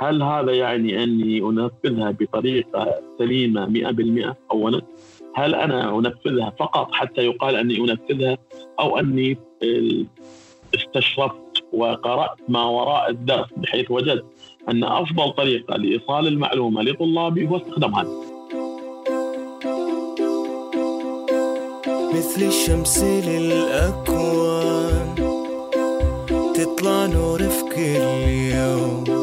هل هذا يعني أني أنفذها بطريقة سليمة 100% اولا؟ هل أنا أنفذها فقط حتى يقال أني أنفذها أو أني استشرفت وقرأت ما وراء الدرس بحيث وجدت أن أفضل طريقة لإيصال المعلومة لطلابي هو استخدام هذا. مثل الشمس للأكوان تطلع نور في كل يوم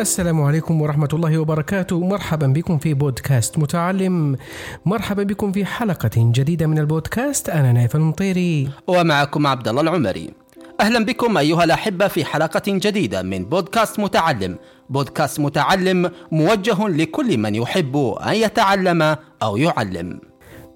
السلام عليكم ورحمة الله وبركاته. مرحبا بكم في بودكاست متعلم. مرحبا بكم في حلقة جديدة من البودكاست. أنا نايف المطيري. ومعكم عبد الله العمري. أهلا بكم أيها الأحبة في حلقة جديدة من بودكاست متعلم. بودكاست متعلم موجه لكل من يحب أن يتعلم أو يعلم.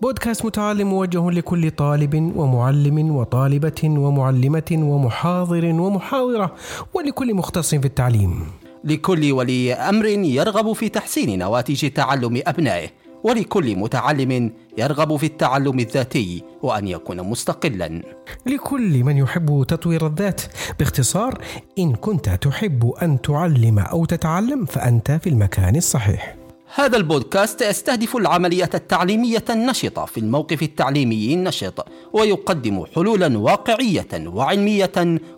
بودكاست متعلم موجه لكل طالب ومعلم وطالبة ومعلمة ومحاضر ومحاضرة ولكل مختص في التعليم. لكل ولي أمر يرغب في تحسين نواتج تعلم أبنائه ولكل متعلم يرغب في التعلم الذاتي وأن يكون مستقلا لكل من يحب تطوير الذات باختصار إن كنت تحب أن تعلم أو تتعلم فأنت في المكان الصحيح هذا البودكاست يستهدف العملية التعليمية النشطة في الموقف التعليمي النشط ويقدم حلولا واقعية وعلمية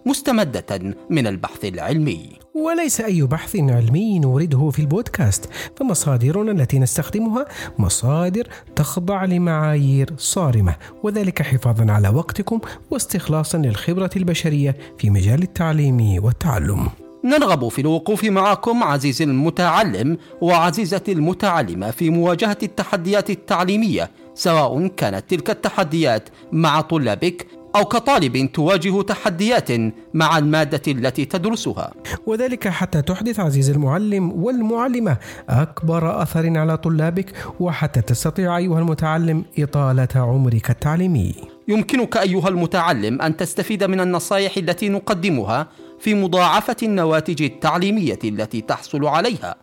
مستمدة من البحث العلمي. وليس أي بحث علمي نورده في البودكاست فمصادرنا التي نستخدمها مصادر تخضع لمعايير صارمة وذلك حفاظا على وقتكم واستخلاصا للخبرة البشرية في مجال التعليم والتعلم. نرغب في الوقوف معكم عزيزي المتعلم وعزيزتي المتعلمة في مواجهة التحديات التعليمية سواء كانت تلك التحديات مع طلابك أو كطالب تواجه تحديات مع المادة التي تدرسها. وذلك حتى تحدث عزيزي المعلم والمعلمة أكبر أثر على طلابك وحتى تستطيع أيها المتعلم إطالة عمرك التعليمي. يمكنك أيها المتعلم أن تستفيد من النصائح التي نقدمها في مضاعفة النواتج التعليمية التي تحصل عليها.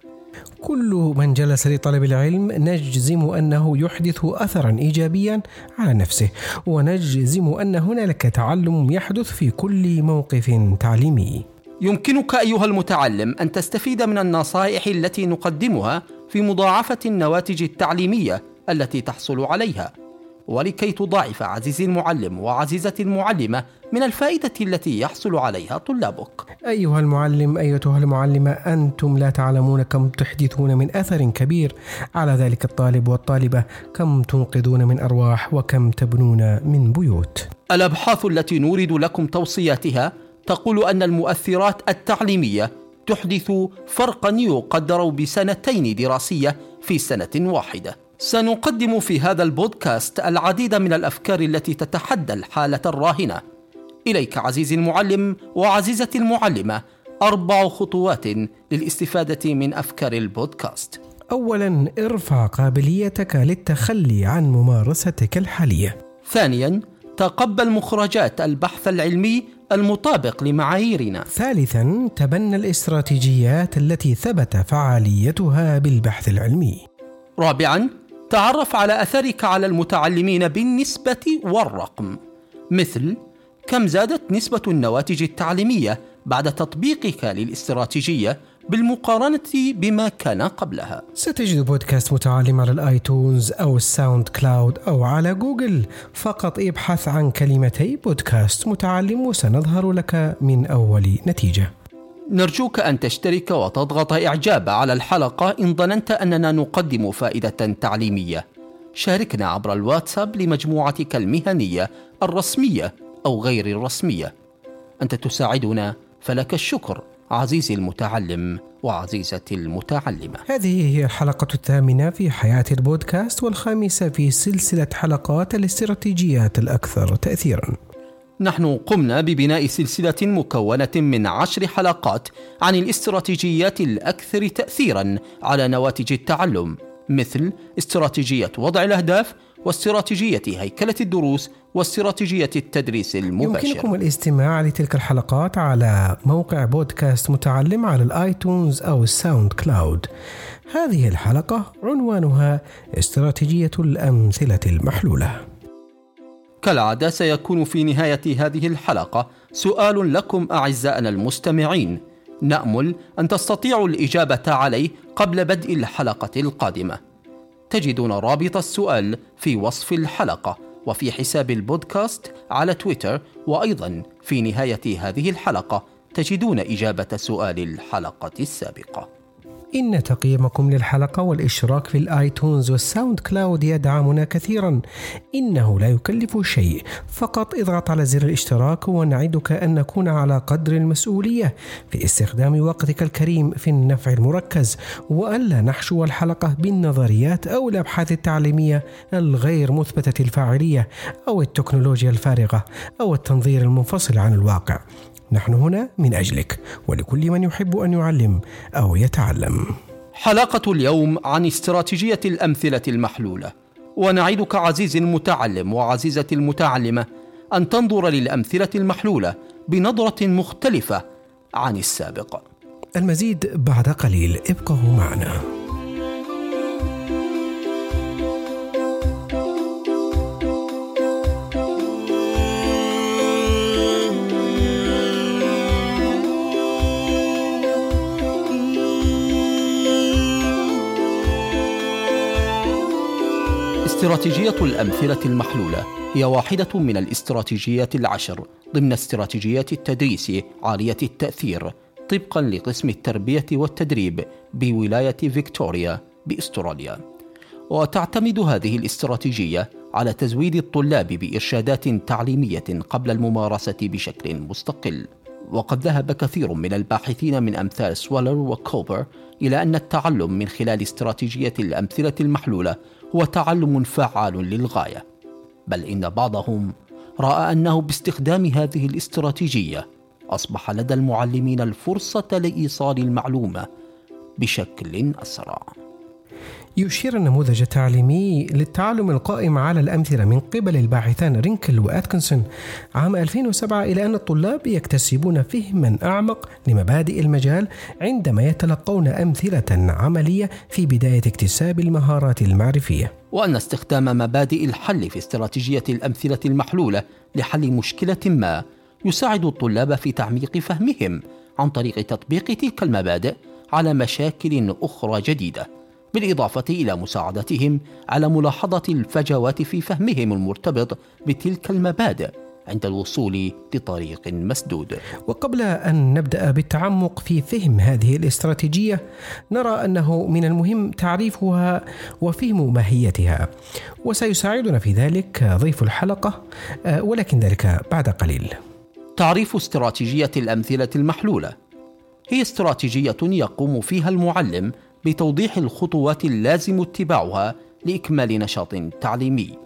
كل من جلس لطلب العلم نجزم أنه يحدث اثرا ايجابيا على نفسه ونجزم أن هنالك تعلم يحدث في كل موقف تعليمي. يمكنك أيها المتعلم أن تستفيد من النصائح التي نقدمها في مضاعفة النواتج التعليمية التي تحصل عليها. ولكي تضاعف عزيزي المعلم وعزيزتي المعلمة من الفائدة التي يحصل عليها طلابك. أيها المعلم أيتها المعلمة أنتم لا تعلمون كم تحدثون من أثر كبير على ذلك الطالب والطالبة، كم تنقذون من أرواح وكم تبنون من بيوت. الأبحاث التي نورد لكم توصياتها تقول أن المؤثرات التعليمية تحدث فرقا يقدر بسنتين دراسية في سنة واحدة. سنقدم في هذا البودكاست العديد من الأفكار التي تتحدى الحالة الراهنة. إليك عزيزي المعلم وعزيزتي المعلمة أربع خطوات للاستفادة من أفكار البودكاست. اولا ارفع قابليتك للتخلي عن ممارستك الحالية. ثانيا تقبل مخرجات البحث العلمي المطابق لمعاييرنا. ثالثا تبنى الاستراتيجيات التي ثبت فعاليتها بالبحث العلمي. رابعا تعرف على أثرك على المتعلمين بالنسبة والرقم. مثل كم زادت نسبة النواتج التعليمية بعد تطبيقك للاستراتيجية بالمقارنة بما كان قبلها؟ ستجد بودكاست متعلم على ال iTunes أو ال SoundCloud أو على جوجل. فقط ابحث عن كلمتي بودكاست متعلم وسنظهر لك من أول نتيجة. نرجوك أن تشترك وتضغط إعجاب على الحلقة إن ظننت أننا نقدم فائدة تعليمية. شاركنا عبر الواتساب لمجموعتك المهنية الرسمية أو غير الرسمية. أنت تساعدنا فلك الشكر عزيزي المتعلم وعزيزتي المتعلمة. هذه هي الحلقة الثامنة في حياة البودكاست والخامسة في سلسلة حلقات الاستراتيجيات الأكثر تأثيرا. نحن قمنا ببناء سلسلة مكونة من عشر حلقات عن الاستراتيجيات الأكثر تأثيرا على نواتج التعلم مثل استراتيجية وضع الأهداف واستراتيجية هيكلة الدروس واستراتيجية التدريس المباشر. يمكنكم الاستماع لتلك الحلقات على موقع بودكاست متعلم على ال iTunes أو ال SoundCloud. هذه الحلقة عنوانها استراتيجية الأمثلة المحلولة. كالعادة سيكون في نهاية هذه الحلقة سؤال لكم أعزائنا المستمعين. نأمل أن تستطيعوا الإجابة عليه قبل بدء الحلقة القادمة. تجدون رابط السؤال في وصف الحلقة وفي حساب البودكاست على تويتر وأيضا في نهاية هذه الحلقة تجدون إجابة سؤال الحلقة السابقة. إن تقييمكم للحلقة والإشراك في ال iTunes وال SoundCloud يدعمنا كثيرا. إنه لا يكلف شيء. فقط اضغط على زر الإشتراك ونعدك أن نكون على قدر المسؤولية. في استخدام وقتك الكريم في النفع المركز. وألا نحشو الحلقة بالنظريات أو الأبحاث التعليمية الغير مثبتة الفاعلية أو التكنولوجيا الفارغة أو التنظير المنفصل عن الواقع. نحن هنا من أجلك ولكل من يحب أن يعلم أو يتعلم. حلقة اليوم عن استراتيجية الأمثلة المحلولة ونعدك عزيزي المتعلم وعزيزتي المتعلمة أن تنظر للأمثلة المحلولة بنظرة مختلفة عن السابق. المزيد بعد قليل ابقوا معنا. استراتيجية الأمثلة المحلولة هي واحدة من الاستراتيجيات العشر ضمن استراتيجيات التدريس عالية التأثير طبقا لقسم التربية والتدريب بولاية فيكتوريا بأستراليا. وتعتمد هذه الاستراتيجية على تزويد الطلاب بإرشادات تعليمية قبل الممارسة بشكل مستقل. وقد ذهب كثير من الباحثين من أمثال سوالر وكوبر إلى أن التعلم من خلال استراتيجية الأمثلة المحلولة هو تعلم فعال للغاية بل إن بعضهم رأى أنه باستخدام هذه الاستراتيجية أصبح لدى المعلمين الفرصة لإيصال المعلومة بشكل أسرع. يشير النموذج التعليمي للتعلم القائم على الأمثلة من قبل الباحثان رينكل وأتكنسون. عام 2007 إلى أن الطلاب يكتسبون فهما أعمق لمبادئ المجال عندما يتلقون أمثلة عملية في بداية اكتساب المهارات المعرفية. وأن استخدام مبادئ الحل في استراتيجية الأمثلة المحلولة لحل مشكلة ما يساعد الطلاب في تعميق فهمهم عن طريق تطبيق تلك المبادئ على مشاكل أخرى جديدة. بالإضافة إلى مساعدتهم على ملاحظة الفجوات في فهمهم المرتبط بتلك المبادئ عند الوصول لطريق مسدود. وقبل أن نبدأ بالتعمق في فهم هذه الاستراتيجية نرى أنه من المهم تعريفها وفهم ماهيتها وسيساعدنا في ذلك ضيف الحلقة آه، ولكن ذلك بعد قليل. تعريف استراتيجية الأمثلة المحلولة هي استراتيجية يقوم فيها المعلم بتوضيح الخطوات اللازم اتباعها لإكمال نشاط تعليمي.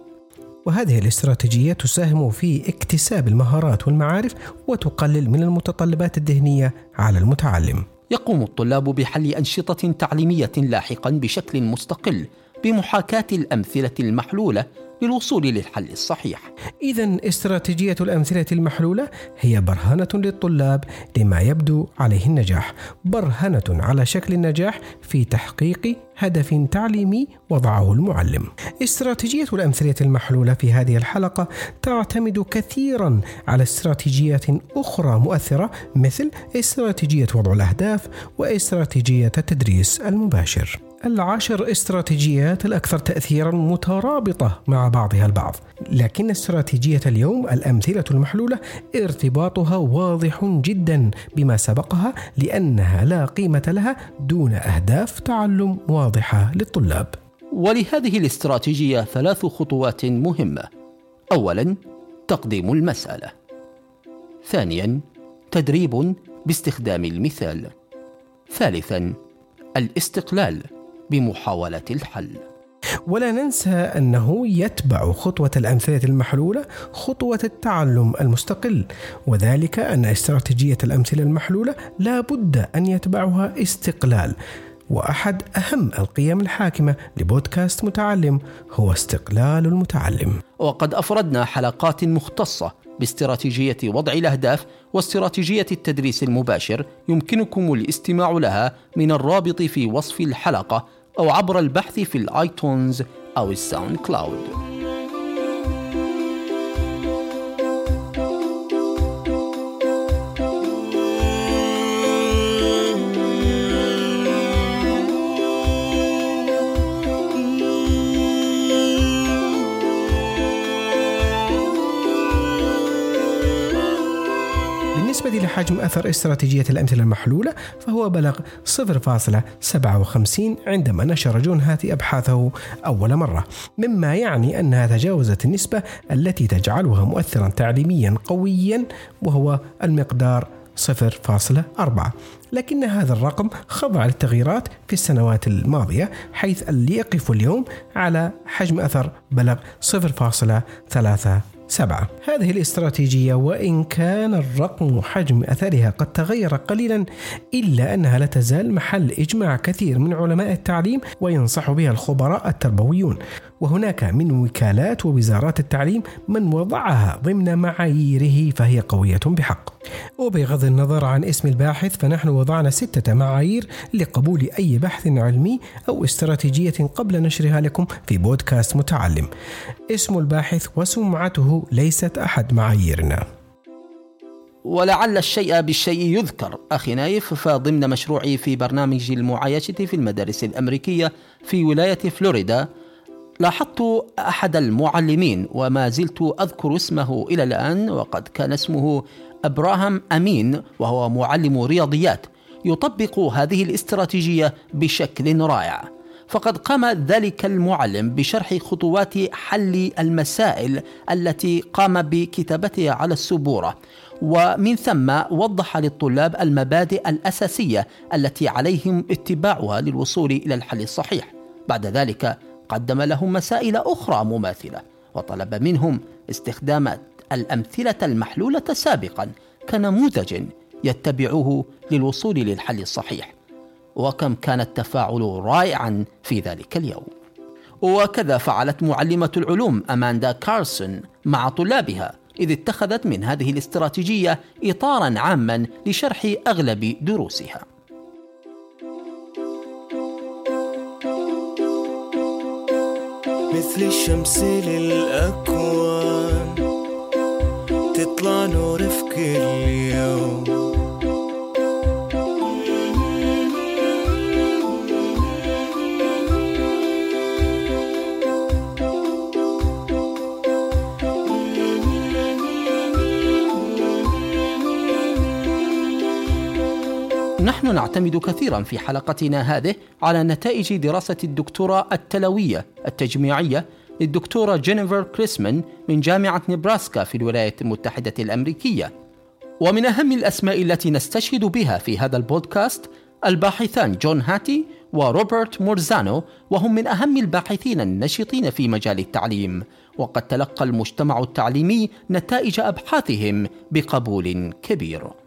وهذه الاستراتيجية تساهم في اكتساب المهارات والمعارف وتقلل من المتطلبات الذهنية على المتعلم. يقوم الطلاب بحل أنشطة تعليمية لاحقا بشكل مستقل بمحاكاة الأمثلة المحلولة للوصول للحل الصحيح. إذا استراتيجية الأمثلة المحلولة هي برهنة للطلاب لما يبدو عليه النجاح، برهنة على شكل النجاح في تحقيق هدف تعليمي وضعه المعلم. استراتيجية الأمثلة المحلولة في هذه الحلقة تعتمد كثيرا على استراتيجيات أخرى مؤثرة مثل استراتيجية وضع الأهداف وإستراتيجية التدريس المباشر. العشر استراتيجيات الأكثر تأثيرا مترابطة مع بعضها البعض. لكن استراتيجية اليوم الأمثلة المحلولة ارتباطها واضح جدا بما سبقها لأنها لا قيمة لها دون أهداف تعلم واضحة للطلاب. ولهذه الاستراتيجية ثلاث خطوات مهمة. أولا تقديم المسألة. ثانيا تدريب باستخدام المثال. ثالثا الاستقلال. بمحاولة الحل. ولا ننسى أنه يتبع خطوة الأمثلة المحلولة خطوة التعلم المستقل وذلك أن استراتيجية الأمثلة المحلولة لا بد أن يتبعها استقلال. وأحد أهم القيم الحاكمة لبودكاست متعلم هو استقلال المتعلم. وقد أفردنا حلقات مختصة باستراتيجية وضع الأهداف واستراتيجية التدريس المباشر يمكنكم الاستماع لها من الرابط في وصف الحلقة أو عبر البحث في ال iTunes أو ال SoundCloud. بالنسبة لحجم أثر استراتيجية الأمثلة المحلولة فهو بلغ 0.57 عندما نشر جون هاتي أبحاثه أول مرة. مما يعني أنها تجاوزت النسبة التي تجعلها مؤثرا تعليميا قويا وهو المقدار 0.4 لكن هذا الرقم خضع للتغييرات في السنوات الماضية حيث يقف اليوم على حجم أثر بلغ 0.3 سبعة. هذه الاستراتيجية وإن كان الرقم وحجم أثرها قد تغير قليلا إلا أنها لا تزال محل إجماع كثير من علماء التعليم وينصح بها الخبراء التربويون. وهناك من وكالات ووزارات التعليم من وضعها ضمن معاييره فهي قوية بحق. وبغض النظر عن اسم الباحث فنحن وضعنا ستة معايير لقبول أي بحث علمي أو استراتيجية قبل نشرها لكم في بودكاست متعلم. اسم الباحث وسمعته ليست أحد معاييرنا. ولعل الشيء بالشيء يذكر. أخي نايف فضمن مشروعي في برنامج المعايشة في المدارس الأمريكية في ولاية فلوريدا لاحظت أحد المعلمين وما زلت أذكر اسمه إلى الآن وقد كان اسمه أبراهام أمين وهو معلم رياضيات يطبق هذه الاستراتيجية بشكل رائع. فقد قام ذلك المعلم بشرح خطوات حل المسائل التي قام بكتابتها على السبورة ومن ثم وضح للطلاب المبادئ الأساسية التي عليهم اتباعها للوصول إلى الحل الصحيح. بعد ذلك قدم لهم مسائل أخرى مماثلة وطلب منهم استخدام الأمثلة المحلولة سابقا كنموذج يتبعوه للوصول للحل الصحيح. وكم كان التفاعل رائعا في ذلك اليوم. وكذا فعلت معلمة العلوم أماندا كارسون مع طلابها إذ اتخذت من هذه الاستراتيجية إطارا عاما لشرح أغلب دروسها. مثل الشمس للأكوان تطلع نور في كل يوم. نحن نعتمد كثيرا في حلقتنا هذه على نتائج دراسة الدكتوراه التلوية التجميعية للدكتورة جينيفر كريسمان من جامعة نبراسكا في الولايات المتحدة الأمريكية. ومن أهم الأسماء التي نستشهد بها في هذا البودكاست الباحثان جون هاتي وروبرت مارزانو وهم من أهم الباحثين النشطين في مجال التعليم. وقد تلقى المجتمع التعليمي نتائج أبحاثهم بقبول كبير.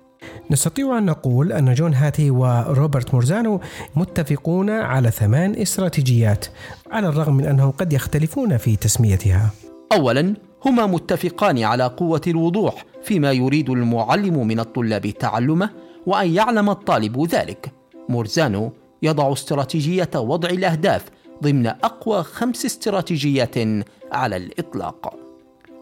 نستطيع أن نقول أن جون هاتي وروبرت مارزانو متفقون على ثمان استراتيجيات على الرغم من أنهم قد يختلفون في تسميتها. أولا هما متفقان على قوة الوضوح فيما يريد المعلم من الطلاب تعلمه وأن يعلم الطالب ذلك. مارزانو يضع استراتيجية وضع الأهداف ضمن أقوى خمس استراتيجيات على الإطلاق.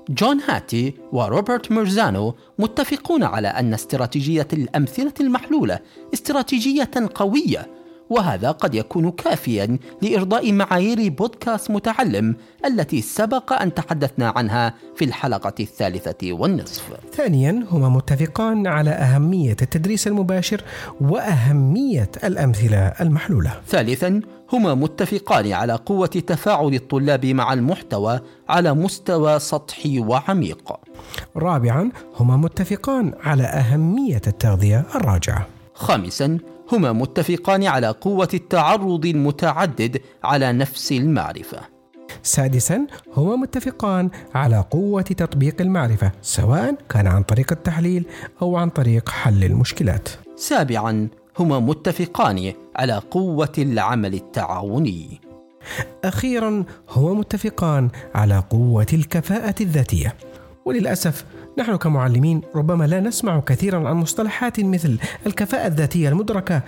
جون هاتي وروبرت ميرزانو متفقون على أن استراتيجية الأمثلة المحلولة استراتيجية قوية وهذا قد يكون كافيا لإرضاء معايير بودكاست متعلم التي سبق أن تحدثنا عنها في الحلقة الثالثة والنصف. ثانيا هما متفقان على أهمية التدريس المباشر وأهمية الأمثلة المحلولة. ثالثا هما متفقان على قوة تفاعل الطلاب مع المحتوى على مستوى سطحي وعميق. رابعا هما متفقان على أهمية التغذية الراجعة. خامسا هما متفقان على قوة التعرض المتعدد على نفس المعرفة. سادسا هما متفقان على قوة تطبيق المعرفة سواء كان عن طريق التحليل أو عن طريق حل المشكلات. سابعا هما متفقان على قوة العمل التعاوني. أخيرا هما متفقان على قوة الكفاءة الذاتية. وللأسف نحن كمعلمين ربما لا نسمع كثيرا عن مصطلحات مثل الكفاءة الذاتية المدركة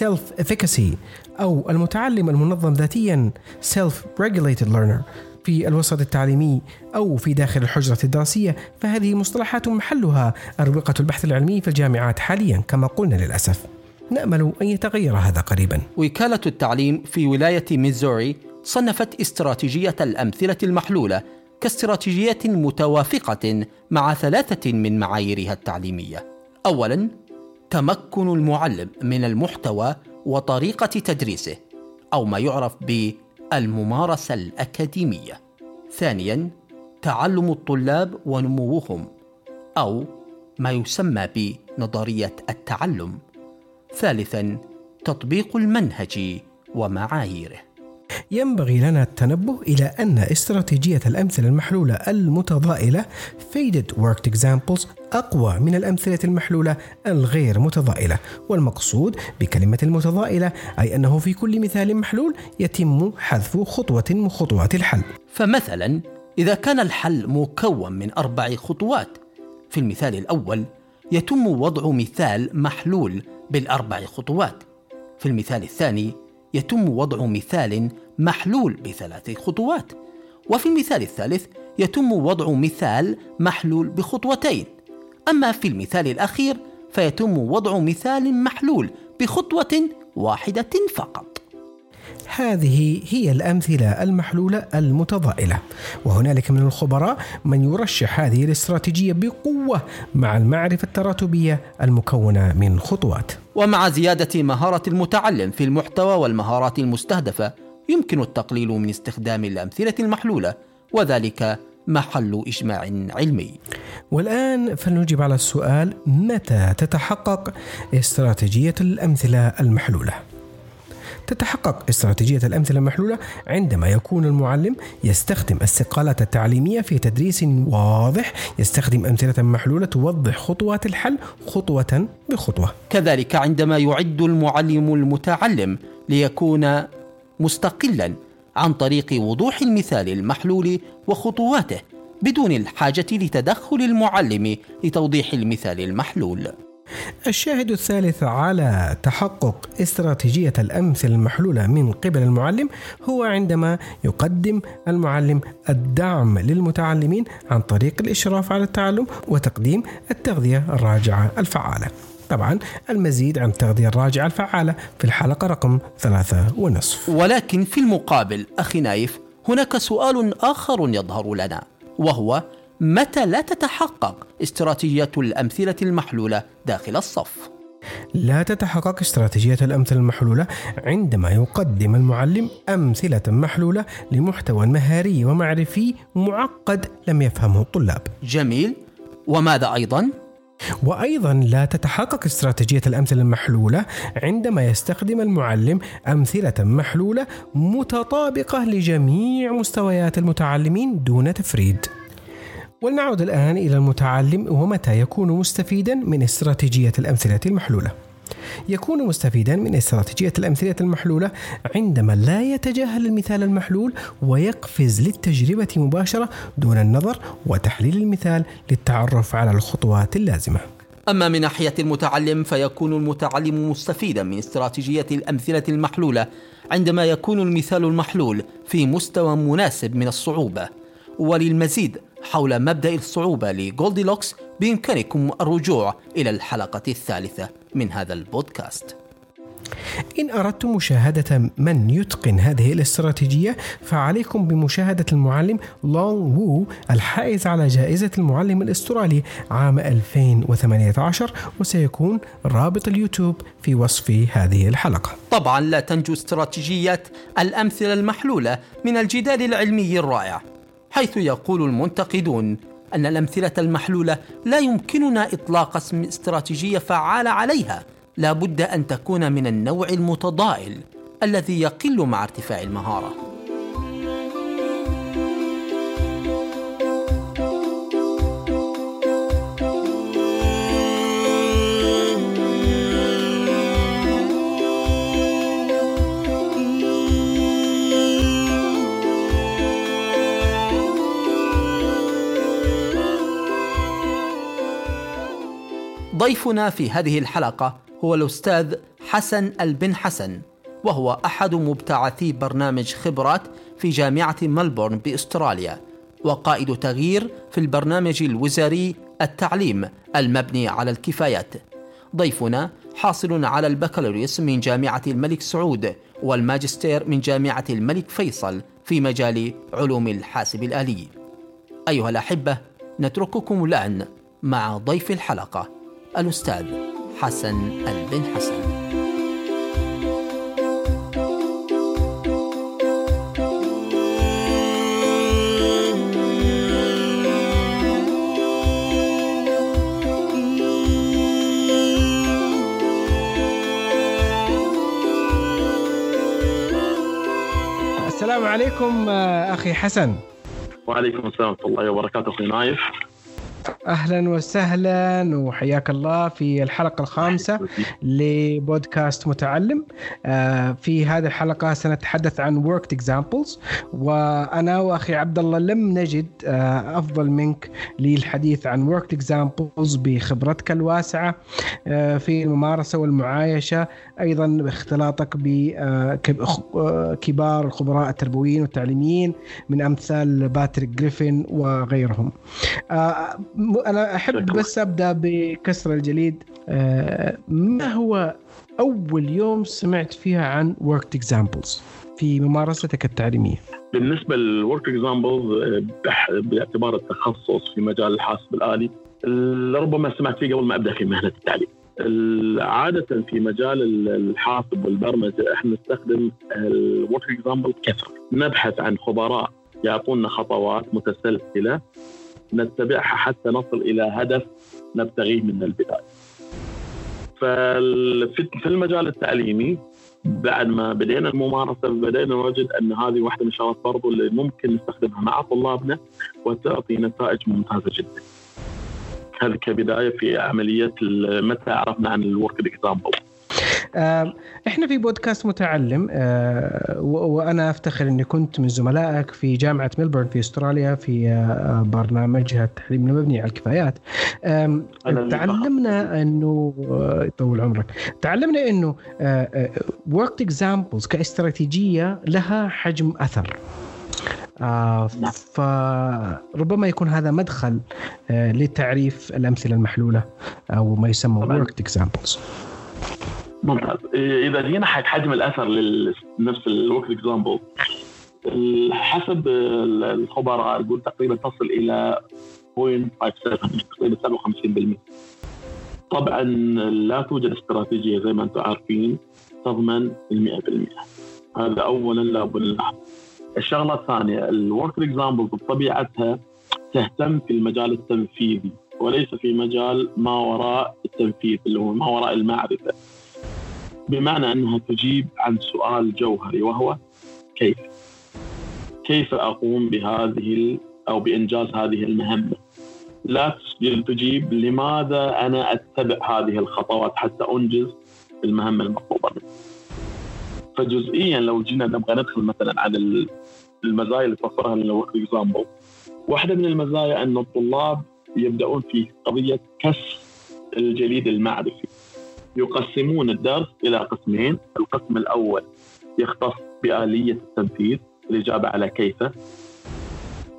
self efficacy أو المتعلم المنظم ذاتيا self regulated learner. في الوسط التعليمي أو في داخل الحجرة الدراسية فهذه مصطلحات محلها أروقة البحث العلمي في الجامعات حاليا كما قلنا للأسف. نأمل أن يتغير هذا قريبا وكالة التعليم في ولاية ميزوري صنفت استراتيجية الأمثلة المحلولة كاستراتيجية متوافقة مع ثلاثة من معاييرها التعليمية. أولاً تمكن المعلم من المحتوى وطريقة تدريسه أو ما يعرف بالممارسة الأكاديمية. ثانياً تعلم الطلاب ونموهم أو ما يسمى بنظرية التعلم. ثالثاً تطبيق المنهج ومعاييره. ينبغي لنا التنبه إلى أن استراتيجية الأمثلة المحلولة المتضائلة Faded Worked Examples أقوى من الأمثلة المحلولة الغير متضائلة والمقصود بكلمة المتضائلة أي أنه في كل مثال محلول يتم حذف خطوة من خطوات الحل فمثلا إذا كان الحل مكون من أربع خطوات في المثال الأول يتم وضع مثال محلول بالأربع خطوات. في المثال الثاني يتم وضع مثال محلول بثلاث خطوات. وفي المثال الثالث يتم وضع مثال محلول بخطوتين. أما في المثال الأخير فيتم وضع مثال محلول بخطوة واحدة فقط. هذه هي الأمثلة المحلولة المتضائلة. وهنالك من الخبراء من يرشح هذه الاستراتيجية بقوة مع المعرفة التراتبية المكونة من خطوات. ومع زيادة مهارة المتعلم في المحتوى والمهارات المستهدفة يمكن التقليل من استخدام الأمثلة المحلولة وذلك محل إجماع علمي والآن فلنجيب على السؤال متى تتحقق استراتيجية الأمثلة المحلولة؟ تتحقق. استراتيجية الأمثلة المحلولة عندما يكون المعلم يستخدم السقالات التعليمية في تدريس واضح. يستخدم أمثلة محلولة توضح خطوات الحل خطوة بخطوة. كذلك عندما يعد المعلم المتعلم ليكون مستقلا عن طريق وضوح المثال المحلول وخطواته بدون الحاجة لتدخل المعلم لتوضيح المثال المحلول. الشاهد الثالث على تحقق استراتيجية الأمثلة المحلولة من قبل المعلم هو عندما يقدم المعلم الدعم للمتعلمين عن طريق الإشراف على التعلم وتقديم التغذية الراجعة الفعالة. طبعا المزيد عن التغذية الراجعة الفعالة في الحلقة رقم ثلاثة ونصف. ولكن في المقابل أخي نايف هناك سؤال آخر يظهر لنا وهو متى لا تتحقق استراتيجية الأمثلة المحلولة داخل الصف؟ لا تتحقق استراتيجية الأمثلة المحلولة عندما يقدم المعلم أمثلة محلولة لمحتوى مهاري ومعرفي معقد لم يفهمه الطلاب. جميل، وماذا أيضا؟ وأيضا لا تتحقق استراتيجية الأمثلة المحلولة عندما يستخدم المعلم أمثلة محلولة متطابقة لجميع مستويات المتعلمين دون تفريد. ولنعود الآن إلى المتعلم ومتى يكون مستفيدا من استراتيجية الأمثلة المحلولة. يكون مستفيدا من استراتيجية الأمثلة المحلولة عندما لا يتجاهل المثال المحلول ويقفز للتجربة مباشرة دون النظر وتحليل المثال للتعرف على الخطوات اللازمة. أما من ناحية المتعلم فيكون المتعلم مستفيدا من استراتيجية الأمثلة المحلولة عندما يكون المثال المحلول في مستوى مناسب من الصعوبة وللمزيد حول مبدأ الصعوبة لجولديلوكس بإمكانكم الرجوع إلى الحلقة الثالثة من هذا البودكاست. إن أردتم مشاهدة من يتقن هذه الاستراتيجية فعليكم بمشاهدة المعلم لونغ وو الحائز على جائزة المعلم الأسترالي عام 2018 وسيكون رابط اليوتيوب في وصف هذه الحلقة طبعا لا تنجو استراتيجية الأمثلة المحلولة من الجدال العلمي الرائع حيث يقول المنتقدون أن الأمثلة المحلولة لا يمكننا إطلاق اسم استراتيجية فعالة عليها. لا بد أن تكون من النوع المتضائل الذي يقل مع ارتفاع المهارة. ضيفنا في هذه الحلقة هو الأستاذ حسن البن حسن وهو أحد مبتعثي برنامج خبرات في جامعة ملبورن بأستراليا وقائد تغيير في البرنامج الوزاري التعليم المبني على الكفايات. ضيفنا حاصل على البكالوريوس من جامعة الملك سعود والماجستير من جامعة الملك فيصل في مجال علوم الحاسب الآلي. أيها الأحبة نترككم الآن مع ضيف الحلقة. الأستاذ حسن البن حسن. السلام عليكم آه، أخي حسن. وعليكم السلام ورحمة الله وبركاته أخوي نايف. أهلا وسهلا وحياك الله في الحلقة الخامسة لبودكاست متعلم. آه، في هذه الحلقة سنتحدث عن worked examples وأنا وأخي عبد الله لم نجد آه، أفضل منك للحديث عن worked examples بخبرتك الواسعة آه، في الممارسة والمعايشة. أيضا باختلاطك بكبار الخبراء التربويين والتعليميين من أمثال باتريك جريفن وغيرهم. أنا أحب بس أبدأ بكسر الجليد. آه، ما هو أول يوم سمعت فيها عن worked examples في ممارستك التعليمية؟ بالنسبة لل worked examples باعتبار التخصص في مجال الحاسب الآلي ربما سمعت فيه قبل ما أبدأ في مهنة التعليم. عادة في مجال الحاسب والبرمجة إحنا نستخدم ال worked example كثرة نبحث عن خبراء يعطونا خطوات متسلسلة نتبعها حتى نصل إلى هدف نبتغيه من البداية. ففي المجال التعليمي بعد ما بدينا الممارسة بدينا نوجد أن هذه واحدة من الشغلات برضو اللي ممكن نستخدمها مع طلابنا وتعطي نتائج ممتازة جدا. هذه كبداية في عملية متى عرفنا عن ال worked example. إحنا في بودكاست متعلم آه، وأنا أفتخر إني كنت من زملائك في جامعة ملبورن في أستراليا في آه، برنامجها التعليم المبني على الكفايات. تعلمنا إنه آه، يطول عمرك. تعلمنا إنه worked examples كاستراتيجية لها حجم أثر. آه فربما يكون هذا مدخل آه لتعريف الأمثلة المحلولة أو ما يسمى worked examples. ممتاز. إذا جينا حق حجم الأثر لنفس الوقت اكزامبل حسب الخبراء يقول تقريبا تصل إلى 0.57 تقريبا 57% طبعا لا توجد استراتيجية زي ما أنتم عارفين تضمن ال 100% هذا اولا لابد نلاحظ الشغلة الثانية ال worked example بطبيعتها تهتم في المجال التنفيذي وليس في مجال ما وراء التنفيذ اللي هو ما وراء المعرفة بمعنى أنها تجيب عن سؤال جوهري وهو كيف؟ كيف أقوم بهذه أو بإنجاز هذه المهمة؟ لا تجيب لماذا أنا أتبع هذه الخطوات حتى أنجز المهمة المطلوبة مني. فجزئيا لو جينا نبغى ندخل مثلا على المزايا اللي توفرها لنا اكزامبل واحدة من المزايا أن الطلاب يبدأون في قضية كسر الجليد المعرفي. يقسمون الدرس إلى قسمين. القسم الأول يختص بآلية التنفيذ الإجابة على كيف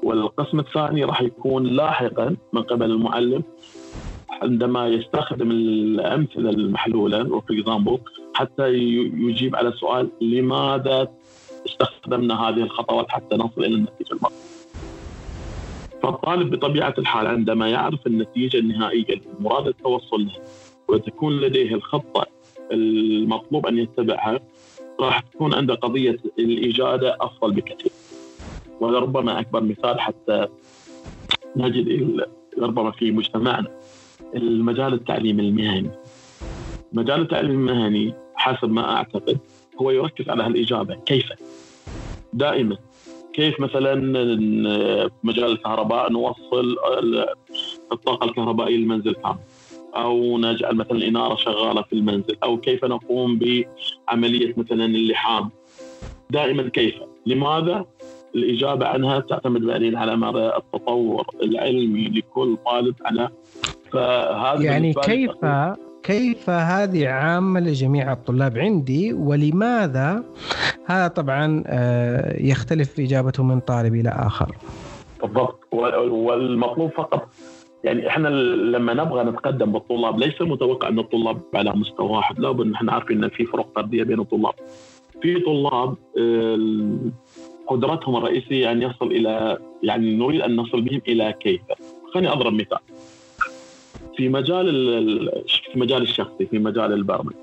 والقسم الثاني راح يكون لاحقا من قبل المعلم عندما يستخدم الأمثلة المحلولة for example حتى يجيب على سؤال لماذا استخدمنا هذه الخطوات حتى نصل إلى النتيجة المطلوبة فالطالب بطبيعة الحال عندما يعرف النتيجة النهائية المراد التوصل لها وتكون لديه الخطة المطلوب أن يتبعها راح تكون عنده قضية الإجادة أفضل بكثير. وهذا ربما أكبر مثال حتى نجد ربما في مجتمعنا. المجال التعليم المهني. مجال التعليم المهني حسب ما أعتقد هو يركز على الإجابة كيف؟ دائما. كيف مثلا مجال الكهرباء نوصل الطاقة الكهربائية للمنزل كامل أو نجعل مثلا الإنارة شغالة في المنزل أو كيف نقوم بعملية مثلا اللحام. دائما كيف؟ لماذا؟ الإجابة عنها تعتمد بعدين على مدى التطور العلمي لكل طالب على فهذا يعني كيف كيف هذه عامة لجميع الطلاب عندي ولماذا هذا طبعا آه، يختلف إجابته من طالب إلى آخر بالضبط وال- والمطلوب فقط يعني إحنا لما نبغى نتقدم بالطلاب ليس المتوقع أن الطلاب على مستوى واحد لابد إحنا عارفين إن في فروق فرديه بين الطلاب. في طلاب ال- قدرتهم الرئيسية أن يصل إلى يعني نريد أن نصل بهم إلى كيف. خليني أضرب مثال. في مجال ال- ال- في مجال الشخصي في مجال البرمجة.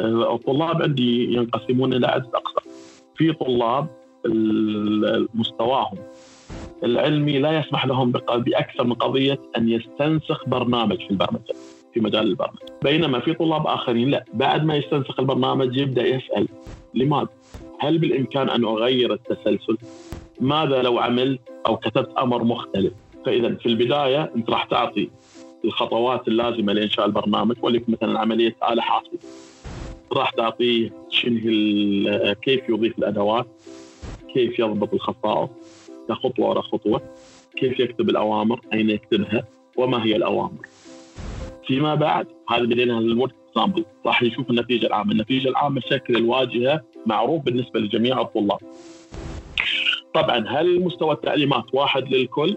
ال- الطلاب عندي ينقسمون إلى عده أقسام. في طلاب مستواهم العلمي لا يسمح لهم بأكثر من قضية أن يستنسخ برنامج في البرمجة في مجال البرمجة، بينما في طلاب آخرين لا بعد ما يستنسخ البرنامج يبدأ يسأل لماذا؟ هل بالإمكان أن أغير التسلسل؟ ماذا لو عملت أو كتبت أمر مختلف؟ فإذا في البداية أنت راح تعطي الخطوات اللازمة لإنشاء البرنامج وليكن مثلا عملية آلة حاسبة. راح تعطيه شنو كيف يضيف الأدوات، كيف يضبط الخصائص، خطوة ورا خطوة كيف يكتب الأوامر أين يكتبها وما هي الأوامر. فيما بعد هذا بدينا ال worked example راح يشوف النتيجة العامة. النتيجة العامة شكل الواجهة معروف بالنسبة لجميع الطلاب. طبعا هل مستوى التعليمات واحد للكل؟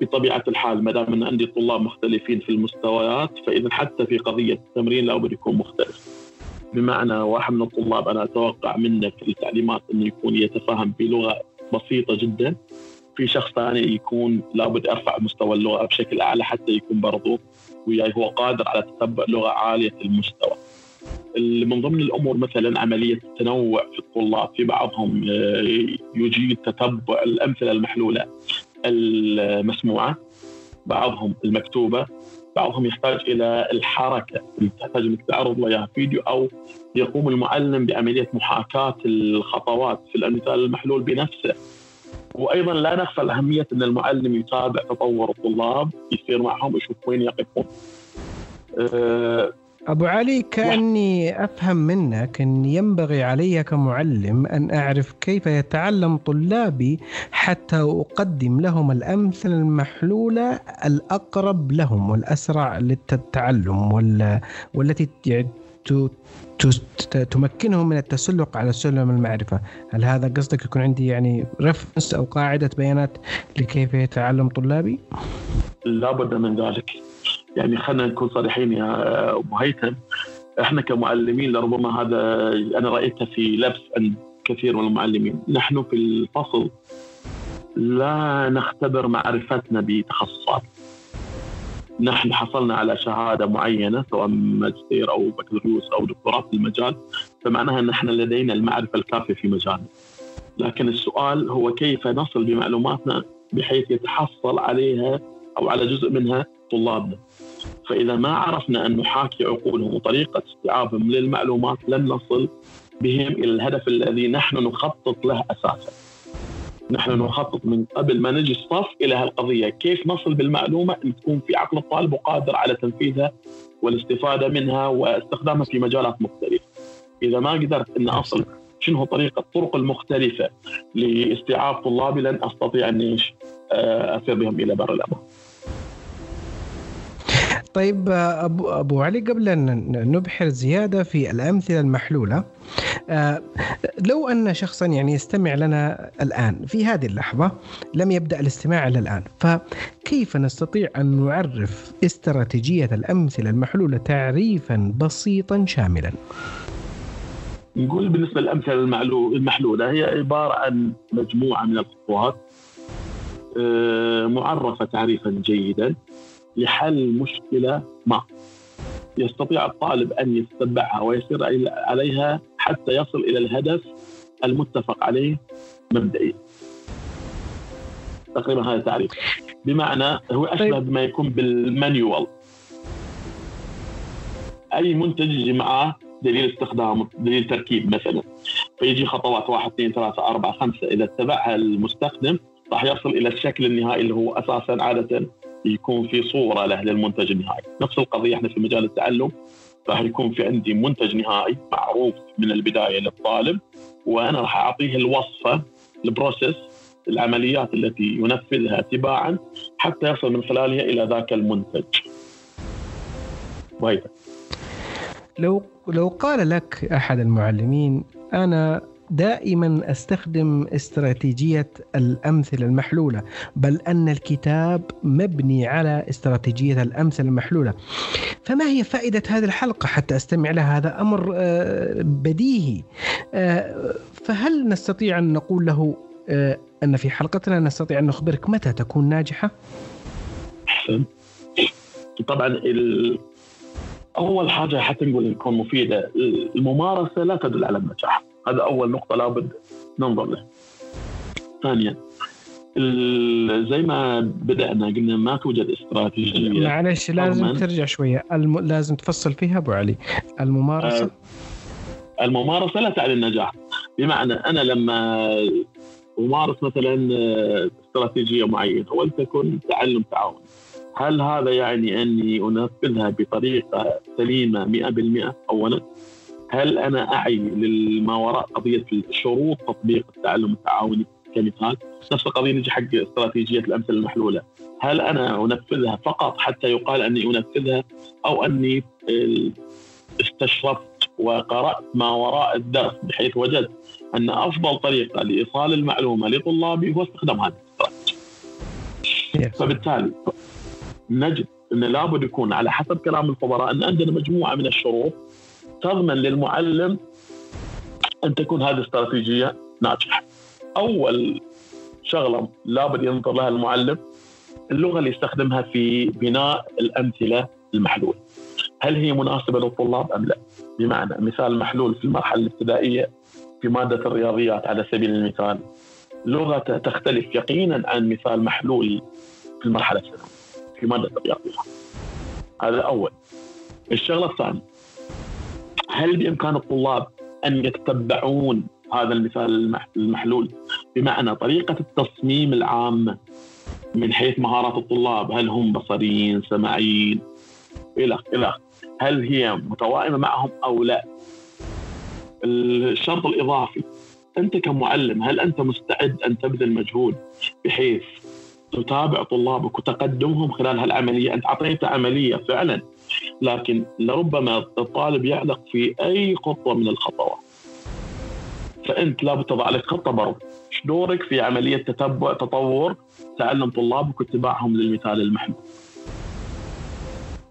بطبيعة الحال ما دام أن عندي طلاب مختلفين في المستويات فإذا حتى في قضية التمرين لابد يكون مختلف. بمعنى واحد من الطلاب أنا أتوقع منه في التعليمات أنه يكون يتفاهم بلغة بسيطة جدا. في شخص ثاني يكون لابد ارفع مستوى اللغة بشكل أعلى حتى يكون برضو وياي هو قادر على تتبع لغة عالية المستوى. من ضمن الأمور مثلا عملية التنوع في الطلاب في بعضهم آه، يجيد تتبع الأمثلة المحلولة. المسموعة بعضهم المكتوبة بعضهم يحتاج إلى الحركة تحتاج إنك تعرض له فيديو أو يقوم المعلم بعملية محاكاة الخطوات في الامثال المحلول بنفسه وأيضا لا نغفل اهميه إن المعلم يتابع تطور الطلاب يصير معهم يشوف وين يقفون. أه أبو علي كأني أفهم منك أن ينبغي علي كمعلم أن أعرف كيف يتعلم طلابي حتى أقدم لهم الأمثلة المحلولة الأقرب لهم والأسرع للتعلم وال... والتي يعني ت... ت... تمكنهم من التسلق على سلم المعرفة هل هذا قصدك يكون عندي يعني رفرنس أو قاعدة بيانات لكيف يتعلم طلابي؟ لابد من ذلك. يعني خلينا نكون صريحين يا أبو هيثم إحنا كمعلمين لربما هذا أنا رأيته في لبس عند كثير من المعلمين، نحن في الفصل لا نختبر معرفتنا بتخصصات. نحن حصلنا على شهادة معينة سواء ماجستير أو بكالوريوس أو دكتوراه في المجال فمعناها ان إحنا لدينا المعرفة الكافية في مجالنا. لكن السؤال هو كيف نصل بمعلوماتنا بحيث يتحصل عليها أو على جزء منها طلابنا. فإذا ما عرفنا أن نحاكي عقولهم وطريقة استيعابهم للمعلومات لن نصل بهم إلى الهدف الذي نحن نخطط له أساسا. نحن نخطط من قبل ما نجي الصف إلى هالقضية، كيف نصل بالمعلومة أن تكون في عقل الطالب وقادر على تنفيذها والاستفادة منها واستخدامها في مجالات مختلفة. إذا ما قدرت أن أصل شنو طريقة الطرق المختلفة لاستيعاب طلابي لن أستطيع اني إيش اسير بهم إلى بر الامان. طيب أبو, أبو علي قبل أن نبحر زيادة في الأمثلة المحلولة لو أن شخصا يعني يستمع لنا الآن في هذه اللحظة لم يبدأ الاستماع إلى الآن فكيف نستطيع أن نعرف استراتيجية الأمثلة المحلولة تعريفا بسيطا شاملا؟ نقول بالنسبة للأمثلة المحلولة هي عبارة عن مجموعة من الخطوات معرفة تعريفا جيدا. لحل مشكلة ما. يستطيع الطالب أن يتبعها ويسير عليها حتى يصل إلى الهدف المتفق عليه مبدئيا. تقريبا هذا التعريف بمعنى هو أشبه بما يكون بالمانيوال. أي منتج يجي معاه دليل استخدام دليل تركيب مثلا. فيجي خطوات واحد اثنين ثلاثة أربعة خمسة. إذا اتبعها المستخدم راح يصل إلى الشكل النهائي اللي هو أساسا عادة يكون في صورة له للمنتج النهائي، نفس القضية إحنا في مجال التعلم راح يكون في عندي منتج نهائي معروف من البداية للطالب وأنا راح أعطيه الوصفة البروسيس العمليات التي ينفذها تباعا حتى يصل من خلالها إلى ذاك المنتج. وهي لو لو قال لك أحد المعلمين أنا دائما أستخدم استراتيجية الأمثلة المحلولة بل أن الكتاب مبني على استراتيجية الأمثلة المحلولة. فما هي فائدة هذه الحلقة حتى أستمع لها؟ هذا أمر آه، بديهي. آه، فهل نستطيع أن نقول له آه، أن في حلقتنا نستطيع أن نخبرك متى تكون ناجحة؟ طبعا. أول حاجة حتى نقول تكون مفيدة. الممارسة لا تدل على النجاح. هذا أول نقطة لابد ننظر له. ثانيا زي ما بدأنا قلنا ما توجد استراتيجية. معلش لازم ترجع شوية. الم... لازم تفصل فيها أبو علي. الممارسة. آه الممارسة لا تعني النجاح بمعنى أنا لما أمارس مثلا آه، استراتيجية معينة ولتكن تعلم تعاون هل هذا يعني أني أنفذها بطريقة سليمة 100% اولا. هل أنا أعي لما وراء قضية شروط تطبيق التعلم التعاوني كمثال؟ نفس القضية نجي حق استراتيجية الأمثلة المحلولة. هل أنا أنفذها فقط حتى يقال أني أنفذها أو أني استشرفت وقرأت ما وراء الدرس بحيث وجدت أن أفضل طريقة لإيصال المعلومة لطلابي هو استخدام هذه الاستراتيجيه. فبالتالي نجد انه لابد يكون على حسب كلام الخبراء أن عندنا مجموعة من الشروط تضمن للمعلم أن تكون هذه الاستراتيجيه ناجحة. أول شغلة لابد ينظر لها المعلم اللغة اللي يستخدمها في بناء الأمثلة المحلوله. هل هي مناسبة للطلاب أم لا؟ بمعنى مثال محلول في المرحلة الابتدائية في مادة الرياضيات على سبيل المثال لغة تختلف يقينا عن مثال محلول في المرحلة الثانوية في مادة الرياضيات. هذا أول. الشغلة الثانية هل بإمكان الطلاب أن يتبعون هذا المثال المحلول؟ بمعنى طريقة التصميم العامه من حيث مهارات الطلاب هل هم بصريين سمعيين؟ إلى إلى هل هي متوائمة معهم أو لا؟ الشرط الإضافي أنت كمعلم هل أنت مستعد أن تبذل مجهود بحيث تتابع طلابك وتقدمهم خلال هالعملية؟ أنت اعطيته عملية فعلا. لكن لربما الطالب يعلق في أي خطوة من الخطوات. فأنت لابد تضع لك خطة برضه. إيش دورك في عملية تتبع تطور تعلم طلابك واتباعهم للمثال المحمود؟